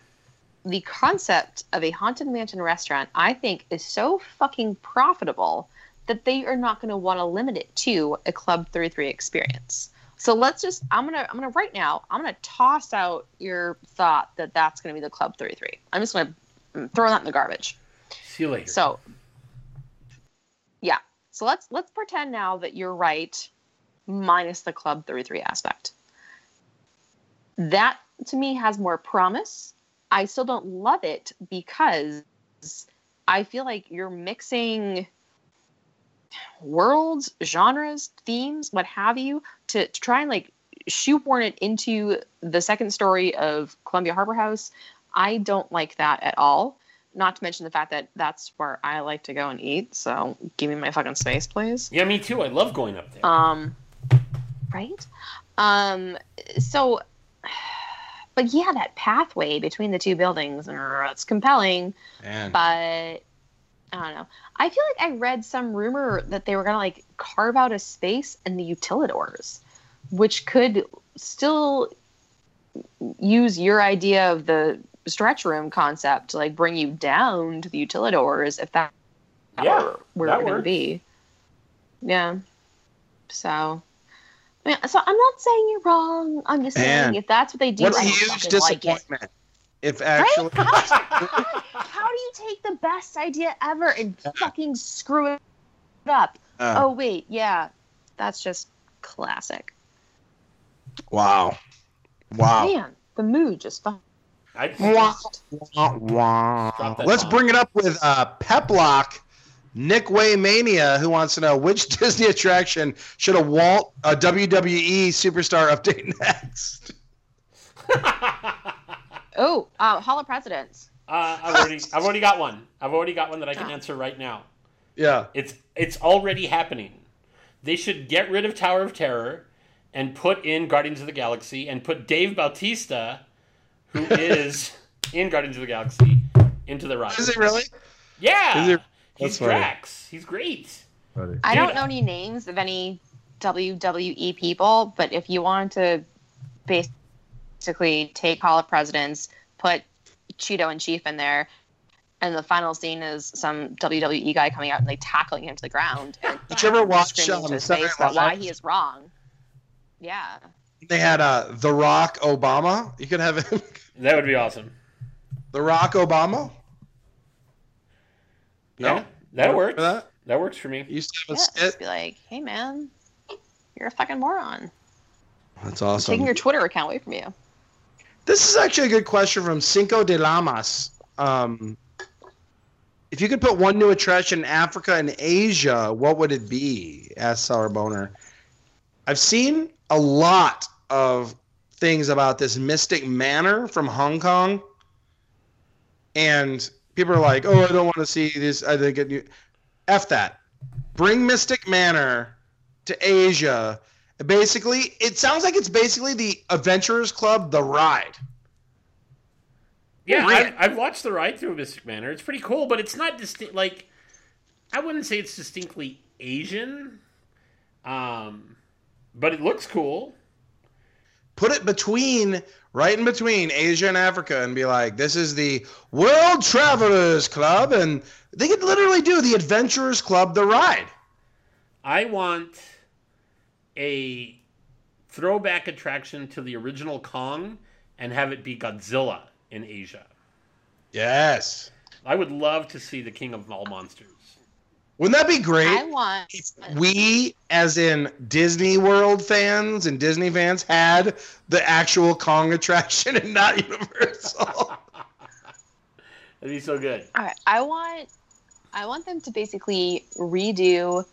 the concept of a haunted mansion restaurant, I think, is so fucking profitable that they are not going to want to limit it to a Club 33 experience. So let's just I'm going to I'm going to right now I'm going to toss out your thought that that's going to be the Club 33. I'm just going to throw that in the garbage. See you later. So yeah. So let's let's pretend now that you're right minus the club 33 aspect. That to me has more promise. I still don't love it because I feel like you're mixing worlds, genres, themes, what have you, to, to try and like shoehorn it into the second story of Columbia Harbor House. I don't like that at all. Not to mention the fact that that's where I like to go and eat. So give me my fucking space, please. yeah, me too. I love going up there. Um, right? Um, so, but yeah, that pathway between the two buildings, uh, it's compelling, Man. but I don't know. I feel like I read some rumor that they were gonna like carve out a space in the utilidors, which could still use your idea of the stretch room concept to like bring you down to the utilidors if that Yeah, were where that it going to works. be. Yeah. So, I mean, so I'm not saying you're wrong. I'm just saying if that's what they do, What a I don't huge fucking like it. disappointment. If actually, How, how do you take the best idea ever and fucking screw it up? Uh, oh wait, yeah, that's just classic. wow, wow, Man, the mood just fucking. I, Wah, wah, wah. That Let's bomb. bring it up with uh, Peplock. Nick Waymania, who wants to know which Disney attraction should a Walt a WWE superstar update next? Oh, uh, Hall of Presidents. uh, I've already, I've already got one. I've already got one that I can Ah. answer right now. Yeah. It's, it's already happening. They should get rid of Tower of Terror and put in Guardians of the Galaxy and put Dave Bautista, who is in Guardians of the Galaxy, into the ride. Is it really? Yeah, Is it- he's That's funny. Drax. He's great. I don't know any names of any WWE people, but if you want to basically take Hall of Presidents, put Cheeto and Chief in there, and the final scene is some WWE guy coming out and like tackling him to the ground and Did you ever watch screaming um, to his face about why he is wrong. Yeah. They had uh, The Rock Obama. You could have him. That would be awesome. The Rock Obama. No? Yeah, that works. that? That works for me. You used to have Yeah, a just skit. be like, hey man, you're a fucking moron. That's I'm awesome. taking your Twitter account away from you. This is actually a good question from Cinco de Lamas. Um, if you could put one new attraction in Africa and Asia, what would it be? Asked Sour Boner. I've seen a lot of things about this Mystic Manor from Hong Kong, and people are like, "Oh, I don't want to see this. I think it." F that. Bring Mystic Manor to Asia. Basically, it sounds like it's basically the Adventurers Club, the ride. Yeah, Really? I've, I've watched the ride through Mystic Manor. It's pretty cool, but it's not distinct. Like, I wouldn't say it's distinctly Asian, um, but it looks cool. Put it between, right in between Asia and Africa, and be like, "This is the World Travelers Club," and they could literally do the Adventurers Club, the ride. I want a throwback attraction to the original Kong and have it be Godzilla in Asia. Yes. I would love to see the King of all monsters. Wouldn't that be great? I want if we, as in Disney World fans and Disney fans, had the actual Kong attraction and not Universal. That'd be so good. All right, I want I want them to basically redo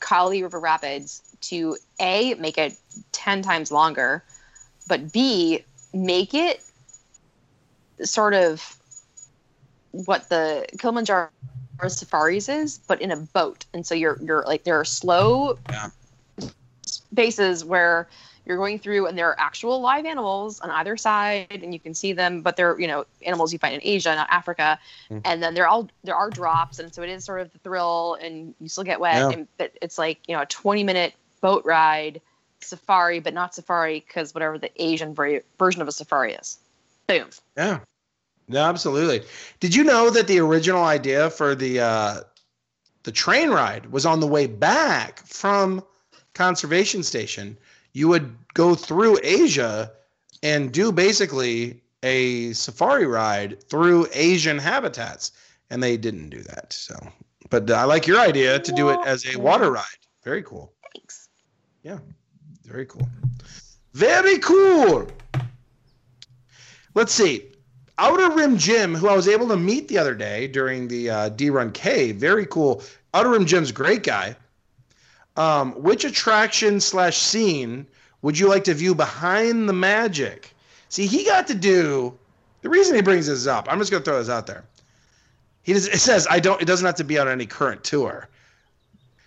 Kali River Rapids to A make it 10 times longer, but B make it sort of what the Kilimanjaro safaris is, but in a boat. And so you're you're like there are slow Yeah. spaces where you're going through and there are actual live animals on either side and you can see them but they're you know animals you find in asia not africa Mm. and then there all there are drops and so it is sort of the thrill and you still get wet Yeah. and but it's like you know a 20 minute boat ride safari but not safari because whatever the asian ver- version of a safari is boom Yeah. No, absolutely. Did you know that the original idea for the uh, the train ride was on the way back from conservation station? You would go through Asia and do basically a safari ride through Asian habitats, and they didn't do that. So, but I like your idea to do it as a water ride. Very cool. thanks Yeah, Very cool. Very cool. Let's see. Outer Rim Jim, who I was able to meet the other day during the uh, D Run K, very cool. Outer Rim Jim's great guy. Um, which attraction slash scene would you like to view behind the magic? See, he got to do. The reason he brings this up, I'm just to throw this out there. He does, it says I don't. It doesn't have to be on any current tour.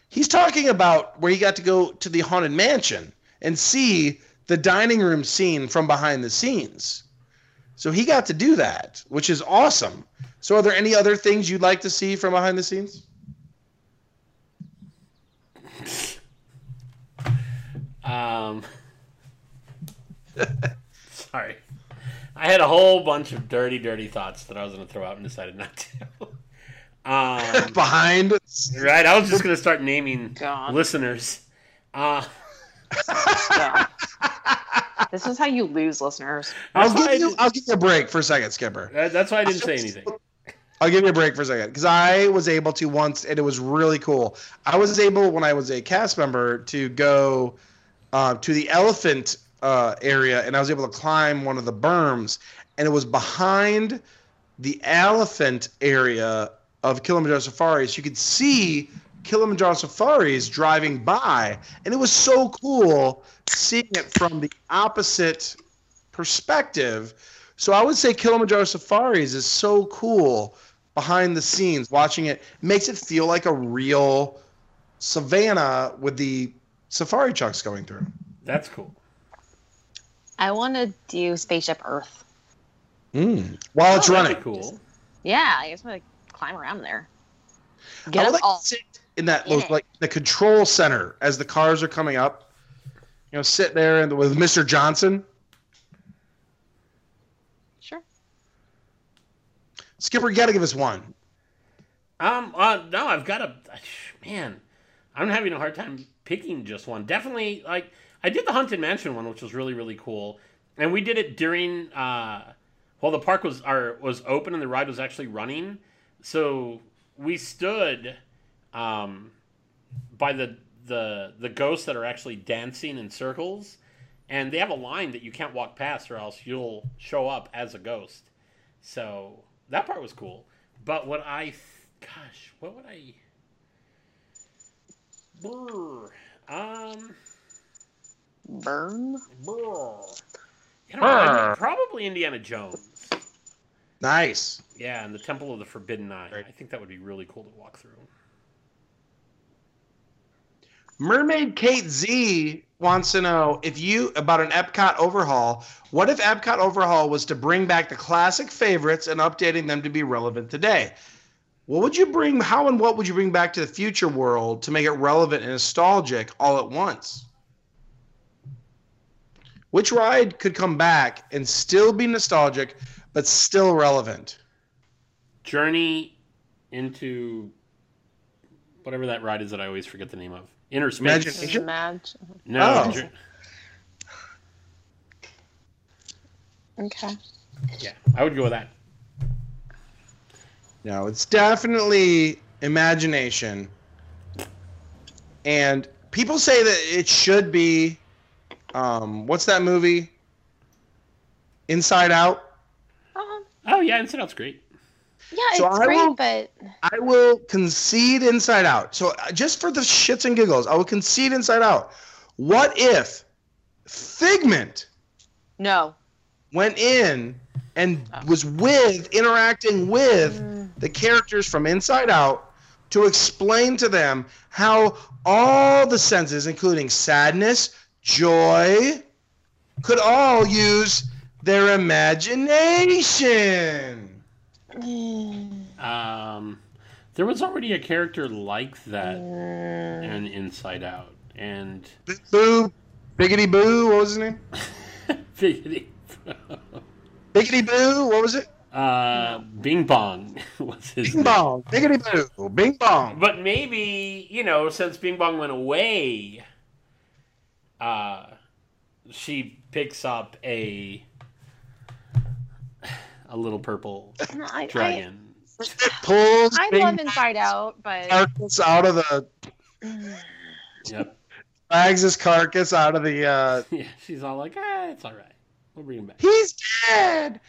He's talking about where he got to go to the haunted mansion and see the dining room scene from behind the scenes. So he got to do that, which is awesome. So are there any other things you'd like to see from behind the scenes? Um, sorry. I had a whole bunch of dirty, dirty thoughts that I was going to throw out and decided not to. um, behind right? I was just going to start naming God. listeners. Uh, Yeah. this is how you lose listeners I'll that's, why I give you I'll give you a break for a second, Skipper. that- that's why I didn't say anything. I'll give you a break for a second because I was able to once, and it was really cool. I was able when I was a cast member to go uh, to the elephant uh, area, and I was able to climb one of the berms, and it was behind the elephant area of Kilimanjaro Safaris. You could see Kilimanjaro Safaris driving by, and it was so cool seeing it from the opposite perspective. So I would say Kilimanjaro Safaris is so cool behind the scenes. Watching it makes it feel like a real savannah with the safari trucks going through. That's cool. I want to do Spaceship Earth. Mm. While it's Oh, that'd running. be cool. Yeah, I just want to climb around there. I Get would like all. to sit in that in those, it. like the control center as the cars are coming up. You know, sit there and with Mr. Johnson. Sure. Skipper, you got to give us one. Um, uh, no, I've got a man. I'm having a hard time picking just one. Definitely, like I did the haunted mansion one, which was really really cool, and we did it during uh, while the park was our was open and the ride was actually running. So we stood um, by the the the ghosts that are actually dancing in circles, and they have a line that you can't walk past, or else you'll show up as a ghost. So that part was cool. But what I, th- gosh, what would I? Brr. Um, Burn. brr. You know, I'd- probably Indiana Jones. Nice. Yeah, and the Temple of the Forbidden Eye. I think that would be really cool to walk through. Mermaid Kate Z wants to know if you about an Epcot overhaul. What if Epcot overhaul was to bring back the classic favorites and updating them to be relevant today? What would you bring? How and what would you bring back to the future world to make it relevant and nostalgic all at once? Which ride could come back and still be nostalgic, but still relevant? Journey into whatever that ride is that I always forget the name of. Inner space. Imagination? Imagine. No. Oh. Jour- Okay. yeah, I would go with that. No, it's definitely imagination. And people say that it should be um what's that movie? Inside Out. Um, Oh yeah, Inside Out's great. Yeah, So it's I great, will- but I will concede Inside Out. So uh, just for the shits and giggles, I will concede Inside Out. What if Figment no. went in and was with interacting with Mm. the characters from Inside Out to explain to them how all the senses, including sadness, joy, could all use their imagination. Um, there was already a character like that Mm. in Inside Out, and Boo, Biggity Boo, what was his name? Biggity- Biggity Boo, what was it? uh, Bing Bong was his Bing name. Bong, Biggity Boo, Bing Bong. But maybe you know, since Bing Bong went away, uh, she picks up a a little purple No, I, I, dragon. Pulls I love Inside Out, but carcass out of the Yep. drags his carcass out of the uh Yeah, she's all like, ah, it's all right. We'll bring him back. he's dead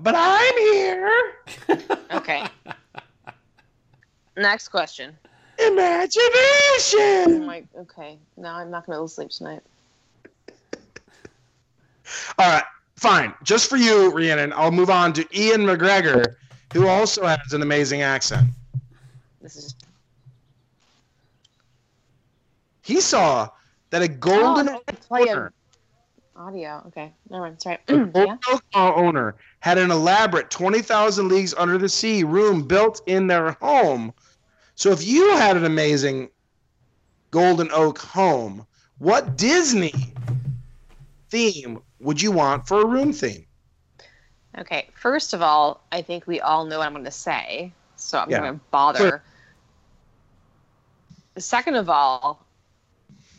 but i'm here okay. Next question. imagination I'm like, okay, no, I'm not gonna sleep tonight. all right fine just for you rhiannon i'll move on to ian mcgregor who also has an amazing accent This is he saw that a golden Oh, Oak I play owner, audio. Okay, never mind. Sorry. a yeah. golden Oak owner had an elaborate 20,000 leagues under the sea room built in their home so if you had an amazing golden oak home what disney theme would you want for a room theme Okay. First of all, I think we all know what I'm going to say, so I'm Yeah. going to bother. Sure. Second of all,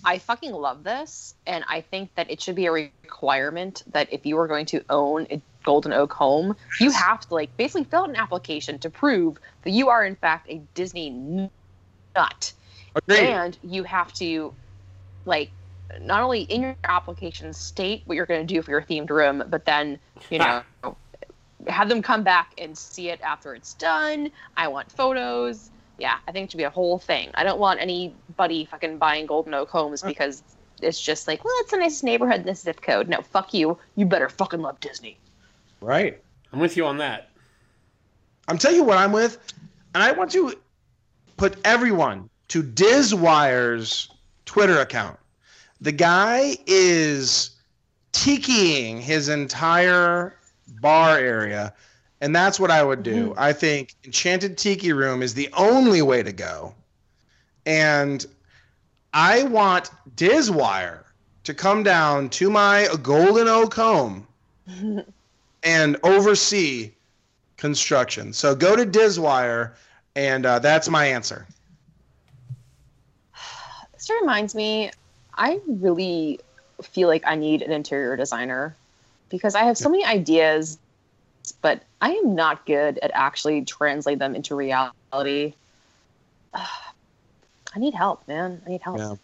I fucking love this, and I think that it should be a requirement that if you are going to own a Golden Oak home, you have to like basically fill out an application to prove that you are in fact a Disney nut. Agreed. and you have to like not only in your application state what you're going to do for your themed room but then you know have them come back and see it after it's done. I want photos. Yeah i think it should be a whole thing. I don't want anybody fucking buying golden oak homes uh. because it's just like well it's a nice neighborhood in this zip code. No fuck you. You better fucking love disney. Right. I'm with you on that. I'm telling you what I'm with, and I want to put everyone to Dizwire's Twitter account. The guy is tikiing his entire bar area, and that's what I would do. I think Enchanted Tiki Room is the only way to go, and I want Dizwire to come down to my Golden Oak home and oversee construction. So go to Dizwire, and uh, that's my answer. This reminds me, I really feel like I need an interior designer because I have so many ideas, but I am not good at actually translating them into reality. I need help, man. I need help. Yeah.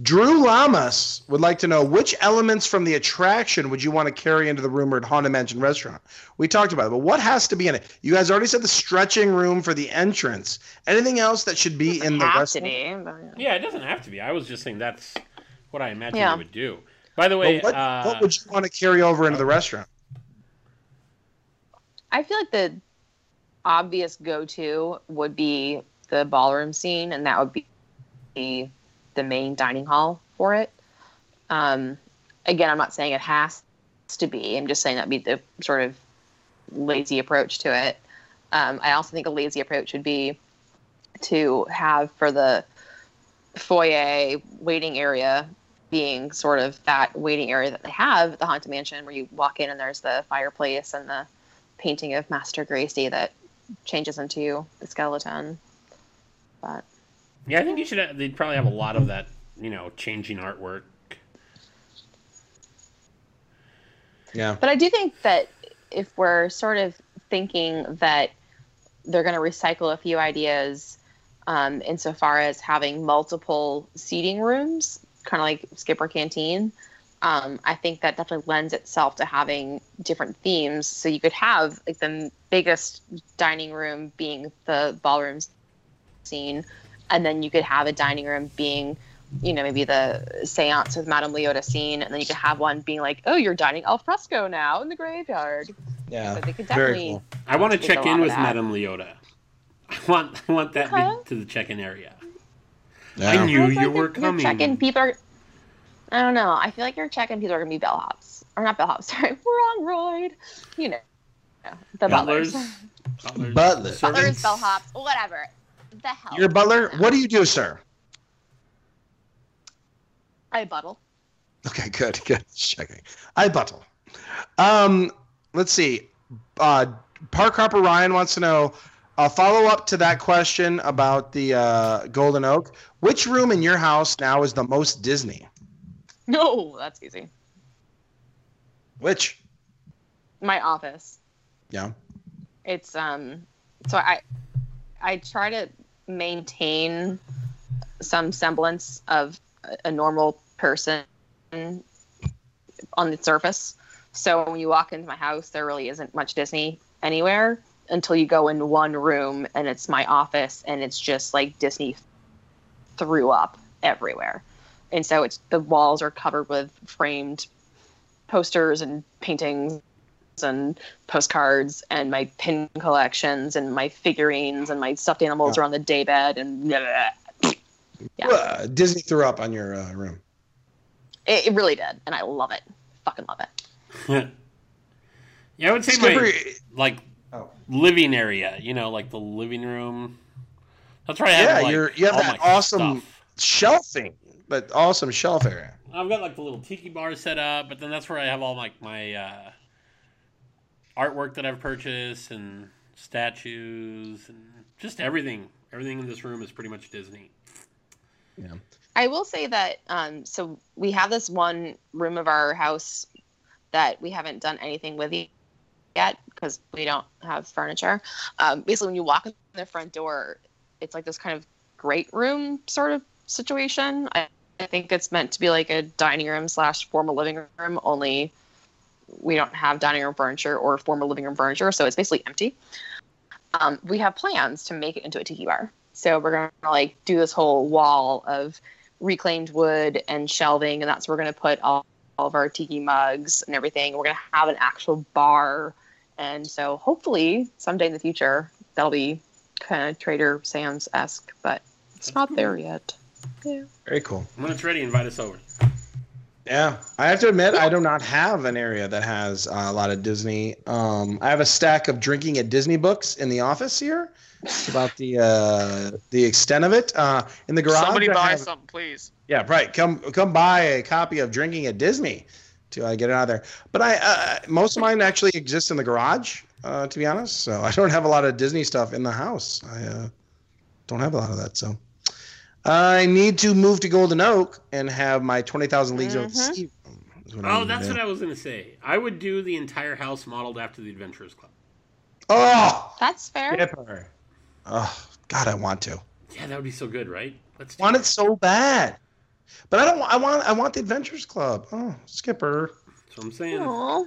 Drew Lamas would like to know which elements from the attraction would you want to carry into the rumored Haunted Mansion restaurant? We talked about it, but what has to be in it? You guys already said the stretching room for the entrance. Anything else that should be in the restaurant? be. but- Yeah, it doesn't have to be. I was just saying that's what I imagine Yeah. you would do. By the way, what, uh, what would you want to carry over into the restaurant? I feel like the obvious go-to would be the ballroom scene, and that would be the main dining hall for it. Um, again, I'm not saying it has to be. I'm just saying that'd be the sort of lazy approach to it. Um, I also think a lazy approach would be to have for the foyer waiting area being sort of that waiting area that they have at the Haunted Mansion, where you walk in and there's the fireplace and the painting of Master Gracey that changes into the skeleton. But yeah, I think you should. Have, they'd probably have a lot of that. You know, changing artwork. Yeah. but I do think that if we're sort of thinking that they're going to recycle a few ideas um, insofar as having multiple seating rooms, kind of like Skipper Canteen. Um, I think that definitely lends itself to having different themes. So you could have like the biggest dining room being the ballroom scene, and then you could have a dining room being, you know, maybe the seance with Madame Leota scene, and then you could have one being like, oh, you're dining al fresco now in the graveyard. Yeah. So they could Very cool. I want to check in with. Madame Leota. I want I want that Okay. to the check-in area. Yeah. I knew I you like were your- your coming. Check-in people are. I don't know. I feel like your check-in people are gonna be bellhops, or not bellhops. Sorry, wrong roid. You know, the Butlers. butlers, Butlers. Butler. Butlers, bellhops, whatever. The hell. Your butler? What do you do, sir? I buttle. Okay, good, good. Checking. I buttle. Um, let's see. Uh, Park Harper Ryan wants to know a follow up to that question about the uh, Golden Oak. Which room in your house now is the most Disney? No, that's easy. Which? My office. Yeah. It's um. So I, I try to maintain some semblance of a- normal person on the surface. So when you walk into my house, there really isn't much Disney anywhere until you go in one room and it's my office and it's just like Disney threw up everywhere. And so it's the walls are covered with framed posters and paintings and postcards and my pin collections and my figurines and my stuffed animals are on the daybed and blah, blah, blah. Yeah. Uh, Disney threw up on your uh, room. It, it really did, and I love it. Fucking love it. yeah, I would say Skipper, my like Oh. living area. You know, like the living room. That's where I have Yeah, like, you're- you have all that awesome- stuff. shelving, but awesome shelf area. I've got like the little tiki bar set up, but then that's where I have all my my uh, artwork that I've purchased and statues and just everything. Everything in this room is pretty much Disney. Yeah. I will say that um, so we have this one room of our house that we haven't done anything with yet because we don't have furniture. Um, basically, when you walk in the front door, it's like this kind of great room sort of situation. I, I think it's meant to be like a dining room slash formal living room, only we don't have dining room furniture or formal living room furniture, so it's basically empty. Um, we have plans to make it into a tiki bar. So we're gonna like do this whole wall of reclaimed wood and shelving, and that's where we're gonna put all, all of our tiki mugs and everything. We're gonna have an actual bar, and so hopefully someday in the future that'll be kind of Trader Sam's esque, but it's That's not cool. there yet. Yeah. Very cool. When it's ready, invite us over. Yeah, I have to admit, I do not have an area that has uh, a lot of Disney. Um, I have a stack of drinking at Disney books in the office here. It's about the uh, the extent of it. Uh, in the garage, Somebody buy have- something, please. Yeah, right. Come come buy a copy of Drinking at Disney to uh, get it out of there. But I uh, most of mine actually exist in the garage, uh, to be honest. So I don't have a lot of Disney stuff in the house. I uh, don't have a lot of that. So I need to move to Golden Oak and have my Twenty Thousand Leagues Over the. Sea. is I Oh, that's what I was gonna say. I would do the entire house modeled after the Adventurers Club. Oh, That's fair. Skipper. Oh, God, I want to. Yeah, that would be so good, right? Let's do want it so bad, but I don't. I want. I want the Adventures Club. Oh, Skipper. That's what I'm saying. Aw,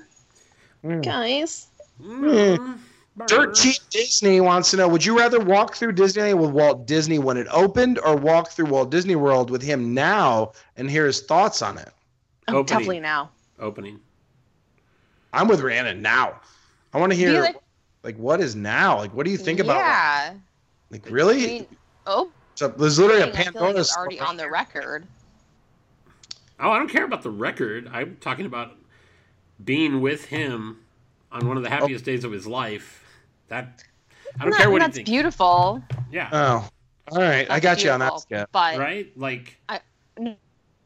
Mm. guys. Mm, Dirt burr. Cheap Disney wants to know: Would you rather walk through Disneyland with Walt Disney when it opened, or walk through Walt Disney World with him now and hear his thoughts on it? Oh, Opening. definitely now. Opening. I'm with Rhiannon now. I want to hear like- like what is now? Like, what do you think about? Yeah. Like, I really? mean, oh, so there's literally a I feel like Pandora's it's already on the record. Oh, I don't care about the record. I'm talking about being with him on one of the happiest days of his life. That I don't That- care what he That's thinks. beautiful. Yeah. Oh, all right. I got you on that. beautiful, Skip. But right? Like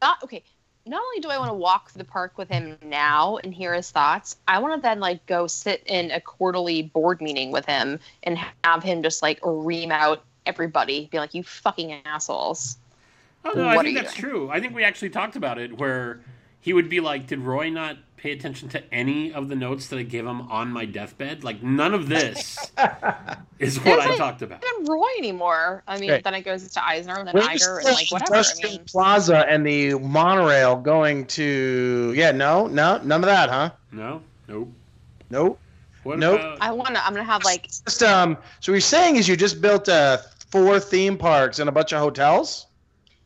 not okay. Not only do I want to walk through the park with him now and hear his thoughts, I want to then like go sit in a quarterly board meeting with him and have him just like ream out everybody, be like, "You fucking assholes." Oh no, I think are you that's true. I think we actually talked about it where he would be like, "Did Roy not pay attention to any of the notes that I gave him on my deathbed? Like none of this is what There's I like- talked about." Not even Roy anymore. I mean, Okay. then it goes to Eisner and then Where's Iger and like whatever. I mean, Plaza and the monorail going to? Yeah, no, no, none of that, huh? No, nope. Nope. What Nope. about? I want to. I'm gonna have like Just um. So what you're saying is you just built uh four theme parks and a bunch of hotels?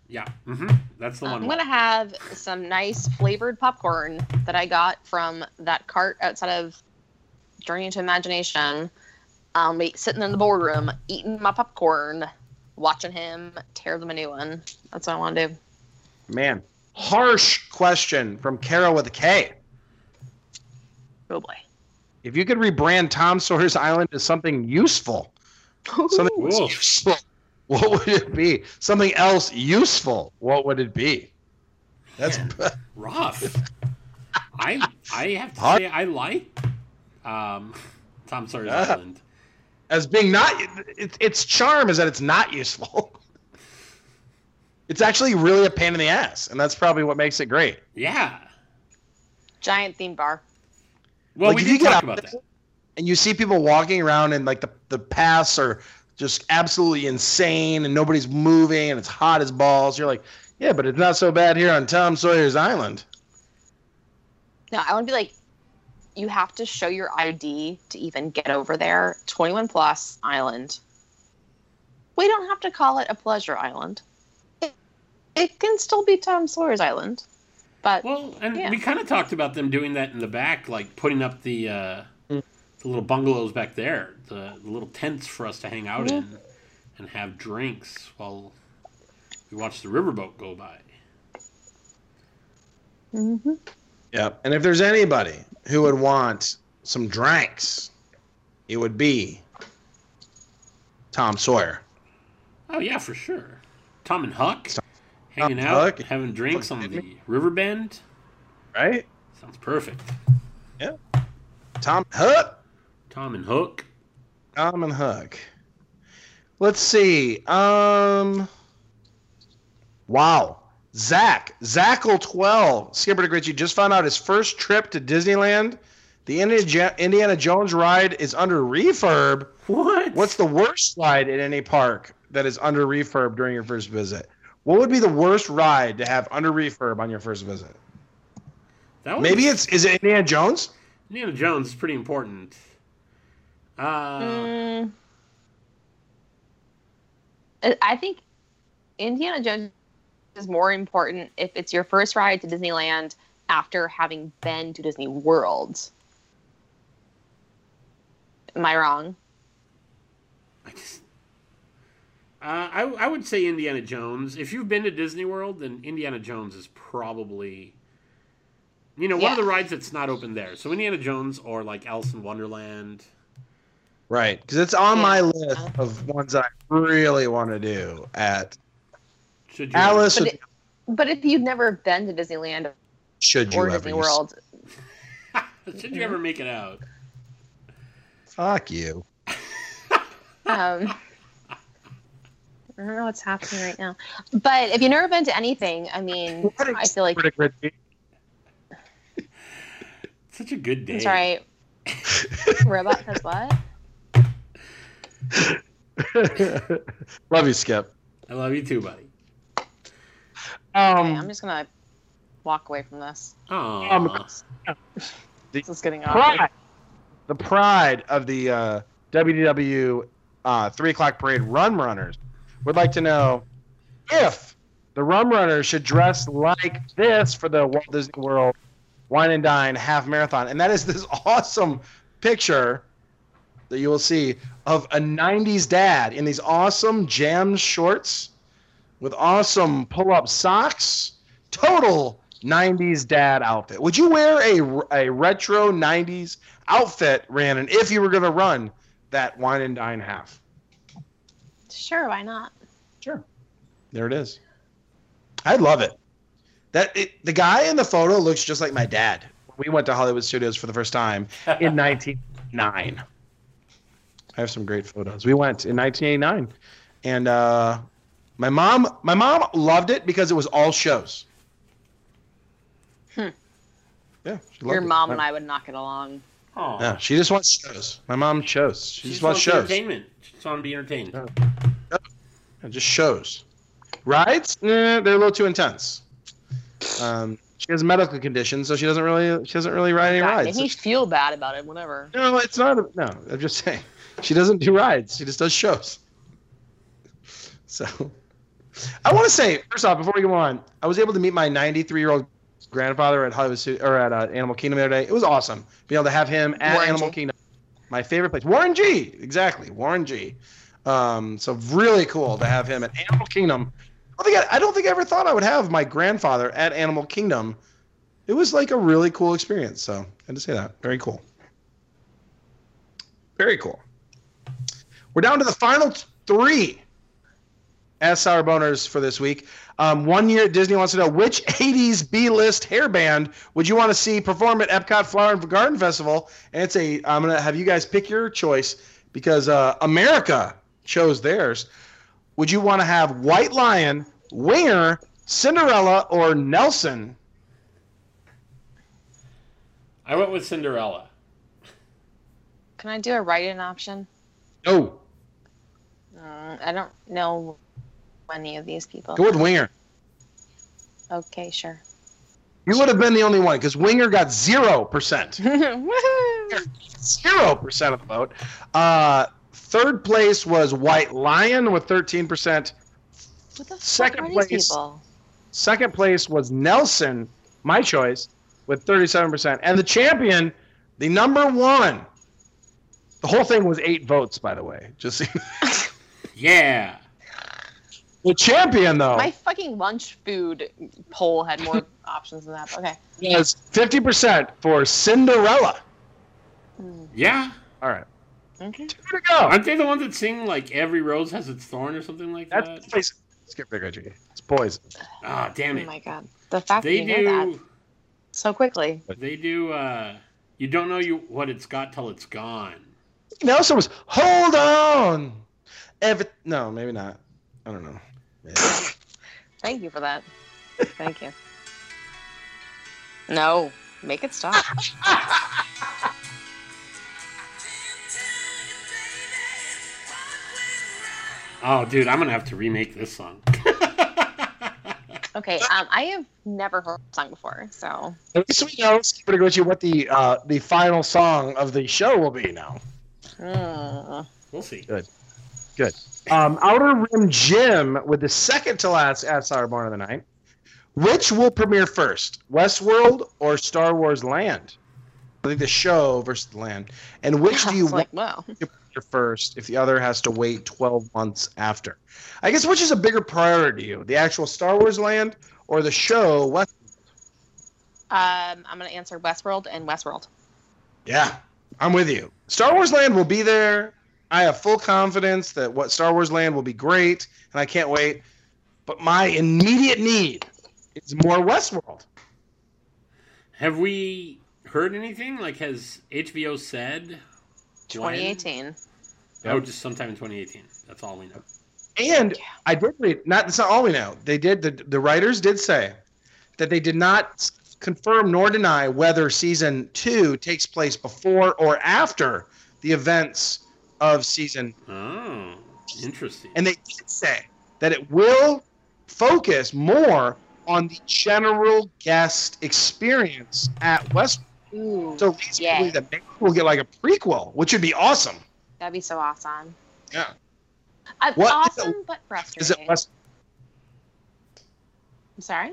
Yeah, hmm that's the one. I'm gonna have some nice flavored popcorn that I got from that cart outside of Journey into Imagination. I'll be sitting in the boardroom eating my popcorn, watching him tear them a new one. That's what I want to do. Man, harsh question from Carol with a K. Oh boy. If you could rebrand Tom Sawyer's Island as something useful, something Whoa. useful, what would it be? Something else useful, what would it be? That's rough. I I have to Hard. say I like um, Tom Sawyer's Yeah. Island. as being not. It, its charm is that it's not useful. It's actually really a pain in the ass, and that's probably what makes it great. Yeah. Giant theme bar. Well, Like, we did you talk about that. and you see people walking around and like the the paths are just absolutely insane and nobody's moving and it's hot as balls. You're like, yeah, but it's not so bad here on Tom Sawyer's Island. No, I want to be like, you have to show your ID to even get over there. 21 plus island. We don't have to call it a pleasure island. It, it can still be Tom Sawyer's Island. But Well, and Yeah. we kind of talked about them doing that in the back, like putting up the uh, Mm. the little bungalows back there, the, the little tents for us to hang out in and have drinks while we watch the riverboat go by. Mhm. Yep. And if there's anybody who would want some drinks, it would be Tom Sawyer. Oh yeah, for sure. Tom and Huck hanging and out, Huck. having drinks on Fucking the riverbend. Right? Sounds perfect. Yeah. Tom Huck. Tom and Hook. Tom and Hook. Let's see. Um. Wow. Zach. Zackle12. Skipper Dick Ritchie just found out his first trip to Disneyland. The Indiana, Indiana Jones ride is under refurb. What? What's the worst ride in any park that is under refurb during your first visit? What would be the worst ride to have under refurb on your first visit? Maybe it's is it Indiana Jones? Indiana Jones is pretty important. Uh, Mm. I- think Indiana Jones is more important if it's your first ride to Disneyland after having been to Disney World. Am I wrong? I just. Uh, I, I would say Indiana Jones. If you've been to Disney World, then Indiana Jones is probably You know, one of the rides that's not open there. So Indiana Jones or like Alice in Wonderland. Right, because it's on Yeah. my list of ones I really want to do at Should you Alice. But it- But if you've never been to Disneyland should you or ever Disney World, should you ever make it out? Fuck you. um, I don't know what's happening right now. But if you've never been to anything, I mean, I feel like good. Such a good day. I'm sorry. Robot says what? Love you, Skip. I love you too, buddy. Okay, I'm Um, just gonna walk away from this. Oh, Um, This is getting awkward. pride, the pride of the uh, WDW uh, three o'clock parade run runners would like to know if the rum runners should dress like this for the Walt Disney World Wine and Dine half marathon, and that is this awesome picture that you will see of a '90s dad in these awesome jam shorts with awesome pull-up socks. Total 90s dad outfit. Would you wear a, a retro 90s outfit, Rhiannon, if you were going to run that wine and dine half? Sure, why not? Sure. There it is. I love it. That it, the guy in the photo looks just like my dad. We went to Hollywood Studios for the first time in 1989. I have some great photos. We went in 1989, and uh, my mom, my mom loved it because it was all shows. Hmm. Yeah, she Your loved it. mom and I would not get along. oh. Yeah, she just wants shows. My mom shows. She, She just just wants wants shows. entertainment. She just want to be entertained. Yeah. Yeah, just shows. Rides? Nah, they're a little too intense. Um, she has a medical condition, so she doesn't really she doesn't really ride any God, rides. made me feel bad about it. Whatever. No, it's not. A, no, I'm just saying. She doesn't do rides. She just does shows. So, I want to say first off, before we go on, I was able to meet my 93 year old grandfather at Hollywood or at uh, Animal Kingdom the other day. It was awesome being able to have him at Warren Animal G. Kingdom. My favorite place, Warren G. Exactly, Warren G. Um, so really cool to have him at Animal Kingdom. I don't, think I, I don't think I ever thought I would have my grandfather at Animal Kingdom. It was like a really cool experience. So I had to say that. Very cool. Very cool. We're down to the final t- three as sour boners for this week. Um, one year, Disney wants to know which 80s B-list hair band would you want to see perform at Epcot Flower and Garden Festival? And it's a. I'm gonna have you guys pick your choice because uh, America chose theirs. Would you want to have White Lion, Winger, Cinderella, or Nelson? I went with Cinderella. Can I do a write-in option? No, Uh, I don't know any of these people. go with Winger. Okay, sure. You would have been the only one because Winger got zero percent. Zero percent of the vote. Uh, third place was White Lion with thirteen percent. What the Second fuck are these place. people? Second place was Nelson, my choice, with thirty-seven percent, and the champion, the number one. The whole thing was eight votes, by the way. Just so Yeah. the champion though My fucking lunch food poll had more options than that. Okay. was fifty percent for Cinderella. Yeah. All right, Okay. two to go. Aren't they the ones that sing like every rose has its thorn or something like That's that? poison. Skip Dick Ritchie. It's poison. Ah, damn it! Oh my god. The fact They that you know that so quickly. They do. uh You don't know you what it's got till it's gone. Nelson was hold on. Every no, maybe not. I don't know. Yeah. Thank you for that. Thank you. No, make it stop. Oh, dude, I'm gonna have to remake this song. Okay, um, I have never heard the song before, so At least we know Skip Reggie, what the uh, the final song of the show will be now. mm. We'll see. Good. Um, Outer Rim Jim with the second to last at Sour Born of the Night. Which will premiere first, Westworld or Star Wars Land? I think the show versus the land. And which do you It's like, wow. want to premiere first if the other has to wait 12 months after? I guess which is a bigger priority to you, the actual Star Wars Land or the show West? Um, I'm gonna answer Westworld and Westworld. Yeah, I'm with you. Star Wars Land will be there. I have full confidence that what Star Wars Land will be great, and I can't wait. But my immediate need is more Westworld. Have we heard anything? Like, has HBO said? when? 2018. Oh, just sometime in 2018. That's all we know. And I did read not that's not all we know. They did the the writers did say that they did not confirm nor deny whether season two takes place before or after the events of season Oh, interesting. and they did say that it will focus more on the general guest experience at West. Ooh, So leads me to Yeah. believe that maybe we'll get like a prequel, which would be awesome. that'd be so awesome. Yeah. Uh, What is it- awesome, but Is it West? I'm sorry.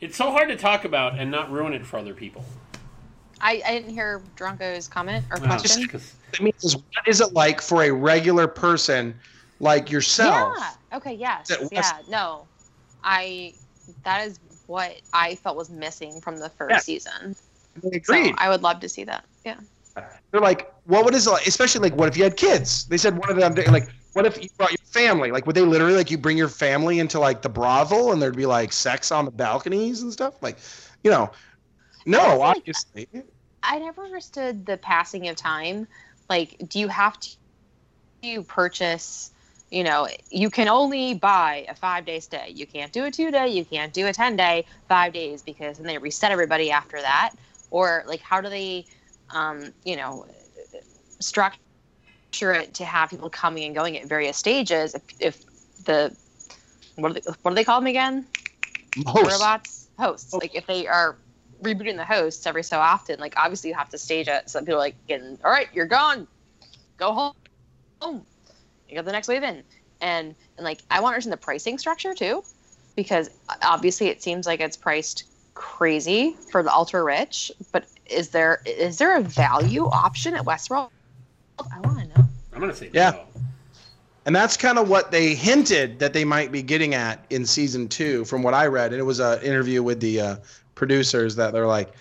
It's so hard to talk about and not ruin it for other people. I, I didn't hear Dronko's comment or Oh, question. I mean, what is it like for a regular person like yourself? Yeah. Okay. Yes. It Yeah. No. I. That is what I felt was missing from the first Yeah. season. They So agreed. I would love to see that. Yeah. They're like, what would is it like? Especially like, what if you had kids? They said one of them like, what if you brought your family? Like, would they literally like you bring your family into like the brothel and there'd be like sex on the balconies and stuff? Like, you know, no, I like- obviously. I never understood the passing of time. Like, do you have to you purchase? You know, you can only buy a five day stay. You can't do a two day. You can't do a ten day. Five days because then they reset everybody after that. Or like, how do they, um, you know, structure it to have people coming and going at various stages? If, if the what do they, what do they call them again? Most. robots hosts like if they are rebooting the hosts every so often like obviously you have to stage it. So that people are like getting all right you're gone. Go home. Home. You got the next wave in. And and like i want to understand the pricing structure too because obviously it seems like it's priced crazy for the ultra rich but is there is there a value option at westworld? I want to know. I'm gonna say Yeah. no. And that's kind of what they hinted that they might be getting at in season two, from what I read. And it was an interview with the uh, producers that they're like,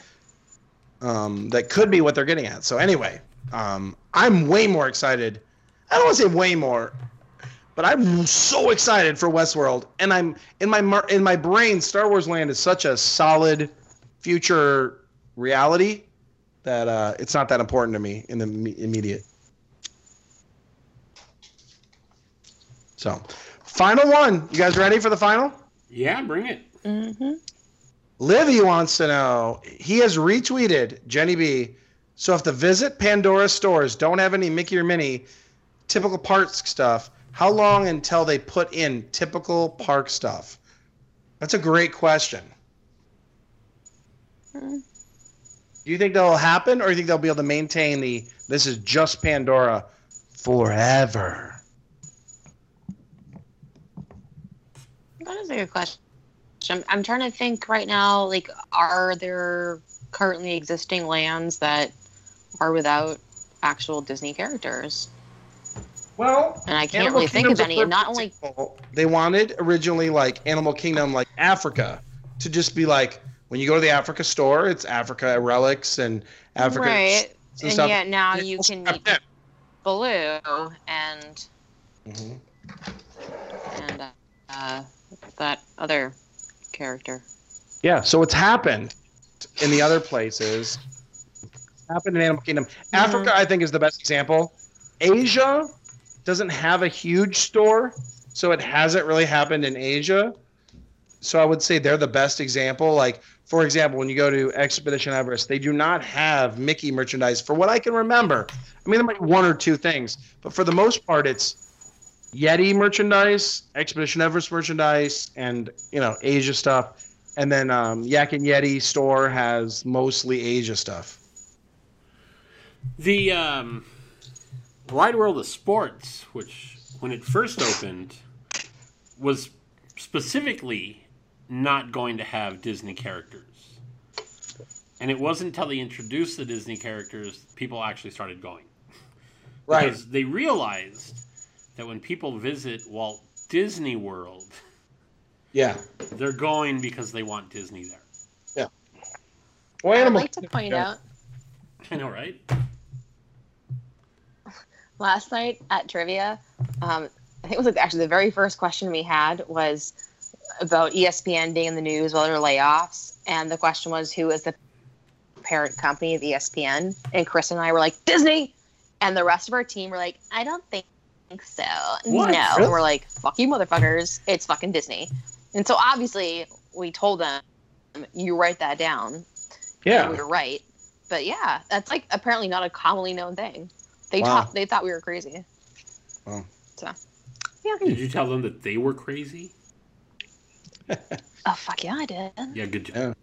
um, that could be what they're getting at. So anyway, um, I'm way more excited. I don't want to say way more, but I'm so excited for Westworld. And I'm in my in my brain, Star Wars Land is such a solid future reality that uh, it's not that important to me in the immediate. So, final one. You guys ready for the final? Yeah, bring it. mm-hmm. Livy wants to know. He has retweeted Jenny B. So if the Visit Pandora stores don't have any Mickey or Minnie typical park stuff, how long until they put in typical park stuff? That's a great question. Do you think that'll happen, or do you think they'll be able to maintain the this is just Pandora forever? That is a good question. I'm, I'm trying to think right now. Like, are there currently existing lands that are without actual Disney characters? Well, And I can't Animal really think of any. And not only they wanted originally like Animal Kingdom, like Africa, to just be like when you go to the Africa store, it's Africa relics and Africa right, and and yet now you can meet. Baloo and Mhm. and uh, that other character. Yeah, so it's happened in the other places. Happened in Animal Kingdom. Mm-hmm. Africa, I think, is the best example. Asia doesn't have a huge store, so it hasn't really happened in Asia. So I would say they're the best example. Like, for example, when you go to Expedition Everest, they do not have Mickey merchandise, for what I can remember. I mean, there might be one or two things, but for the most part, it's Yeti merchandise, Expedition Everest merchandise, and you know Asia stuff. And then um, Yak and Yeti store has mostly Asia stuff. The um, Wide World of Sports, which when it first opened, was specifically not going to have Disney characters. And it wasn't until they introduced the Disney characters people actually started going. Right. Because they realized that when people visit Walt Disney World, Yeah. they're going because they want Disney there. Boy, I'd animal. like to point out I know, right? last night at trivia, um, I think it was like actually the very first question we had was about ESPN being in the news while there were layoffs, and the question was who is the parent company of ESPN, and Chris and I were like Disney, and the rest of our team were like I don't think so, What? no, Really? we're like fuck you motherfuckers, it's fucking Disney, and so obviously we told them you write that down, Yeah. we were right, but yeah, that's like apparently not a commonly known thing. They Wow. thought they thought we were crazy. Wow. So, yeah. Did you tell them that they were crazy? Oh fuck yeah, I did. Yeah, good job. Yeah.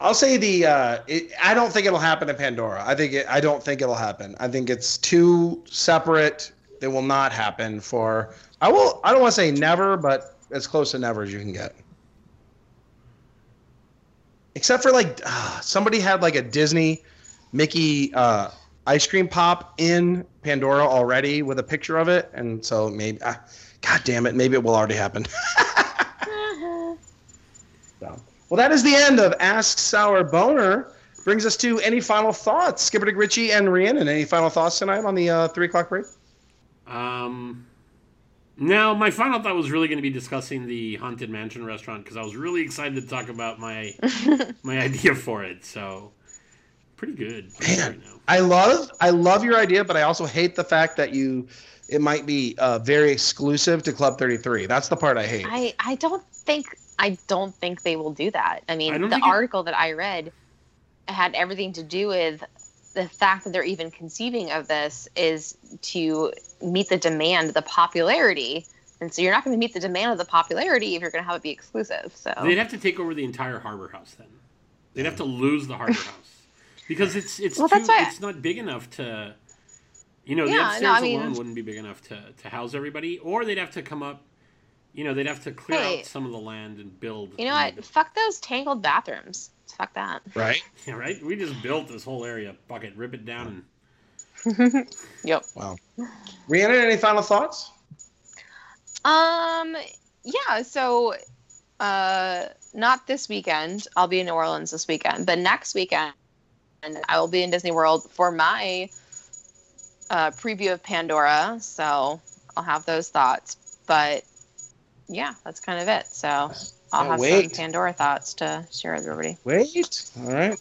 I'll say the. Uh, it, I don't think it'll happen in Pandora. I think it, I don't think it'll happen. I think it's too separate. It will not happen for. I will. I don't want to say never, but as close to never as you can get. Except for like uh, somebody had like a Disney Mickey uh, ice cream pop in Pandora already with a picture of it, and so maybe. Uh, God damn it! Maybe it will already happen. Well, that is the end of Ask Sour Boner. Brings us to any final thoughts, Skipper Dick Ritchie and Rhiannon. Any final thoughts tonight on the uh, three o'clock break? Um, now my final thought was really going to be discussing the haunted mansion restaurant because I was really excited to talk about my my idea for it. So pretty good Man. right. I love, I love your idea, but I also hate the fact that you, it might be uh, very exclusive to Club Thirty Three. That's the part I hate. I I don't think I don't think they will do that. I mean, I the think it- article that I read had everything to do with the fact that they're even conceiving of this is to meet the demand, the popularity. And so you're not going to meet the demand of the popularity if you're going to have it be exclusive. So They'd have to take over the entire Harbor House then. They'd have to lose the Harbor House because it's it's Well, too, it's not big enough to. You know, the Yeah, no, upstairs I mean- alone wouldn't be big enough to, to house everybody, or they'd have to come up. You know, they'd have to clear Hey. out some of the land and build. you know what? Fuck those tangled bathrooms. Fuck that. right? Yeah, right. We just built this whole area. Bucket, rip it down, and Yep. Wow. Rhiannon, any final thoughts? Um. Yeah. So, uh, not this weekend. I'll be in New Orleans this weekend, but next weekend, I will be in Disney World for my uh, preview of Pandora. So I'll have those thoughts. But yeah, that's kind of it. So I'll Can't have wait. some Pandora thoughts to share with everybody. Wait. All right.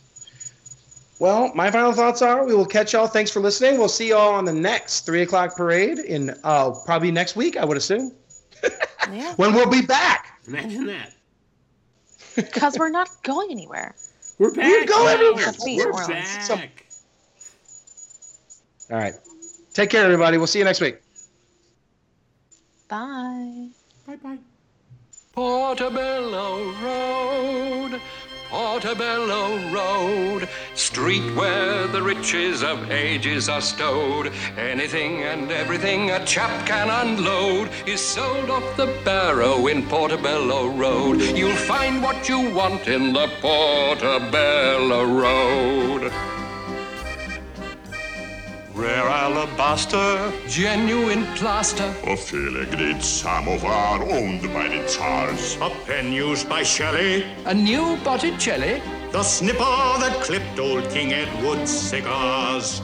Well, my final thoughts are we will catch y'all. Thanks for listening. We'll see y'all on the next three o'clock parade in uh, probably next week, I would assume, Yeah. when we'll be back. imagine that. Because we're not going anywhere. We're back. We're going now. everywhere. Please, We're New Orleans. back. All right. Take care, everybody. We'll see you next week. Bye. Bye bye. Portobello Road, Portobello Road, street where the riches of ages are stowed. Anything and everything a chap can unload is sold off the barrow in Portobello Road. You'll find what you want in the Portobello Road. Rare alabaster, Genuine plaster, a filigreed samovar owned by the Tsars. A pen used by Shelley, a new Botticelli, the snipper that clipped old King Edward's cigars.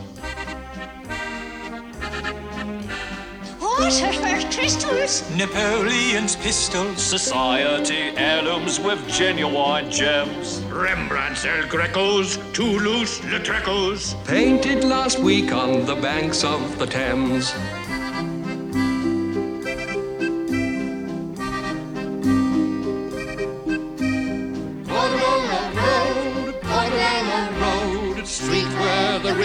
Waterford crystals. Napoleon's pistols, society heirlooms with genuine gems. Rembrandt's El Grecos, Toulouse-Lautrecos. painted last week on the banks of the Thames.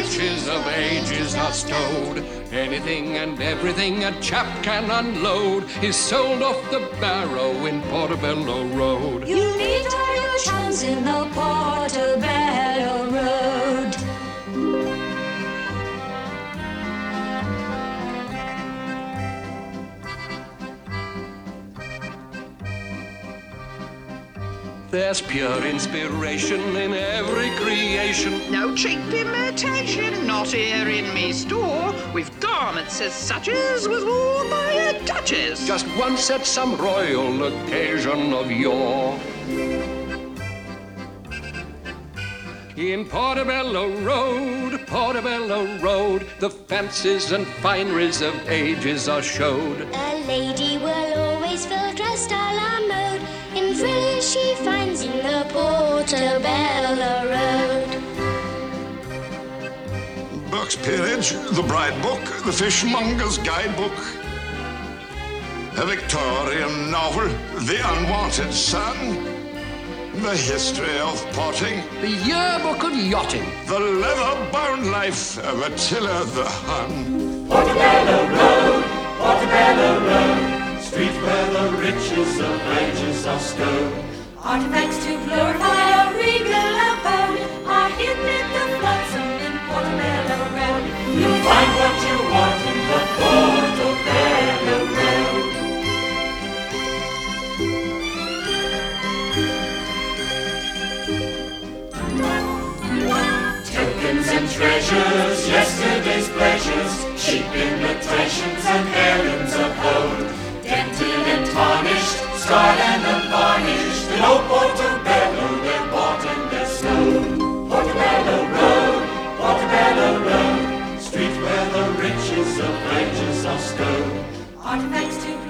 Riches of ages are stowed. Anything and everything a chap can unload is sold off the barrow in Portobello Road. You meet all your chums in the Portobello Road. There's pure inspiration in every creation. No cheap imitation, not here in me store, with garments as such as was worn by a duchess. Just once at some royal occasion of yore. In Portobello Road, Portobello Road, the fancies and fineries of ages are showed. A lady will always feel dressed a la mode in she finds in the Portobello Road. Burke's Peerage, The Bride Book, The Fishmonger's Guidebook, a Victorian novel, The Unwanted Son, The History of Potting, The Yearbook of Yachting, The Leather-Bound Life of Attila the Hun. Portobello Road, Portobello Road, street where the riches of ages are stowed. Artifacts to glorify a regal abode are hidden in the flotsam in Portobello Road. You'll find what you want in the Portobello Road. Tokens and treasures, yesterday's pleasures, cheap imitations and heirlooms of old varnished, scarred and unvarnished, in old Portobello they're bought and they're sold. Portobello Road, Portobello Road, street where the riches of ages are stowed. Artifacts to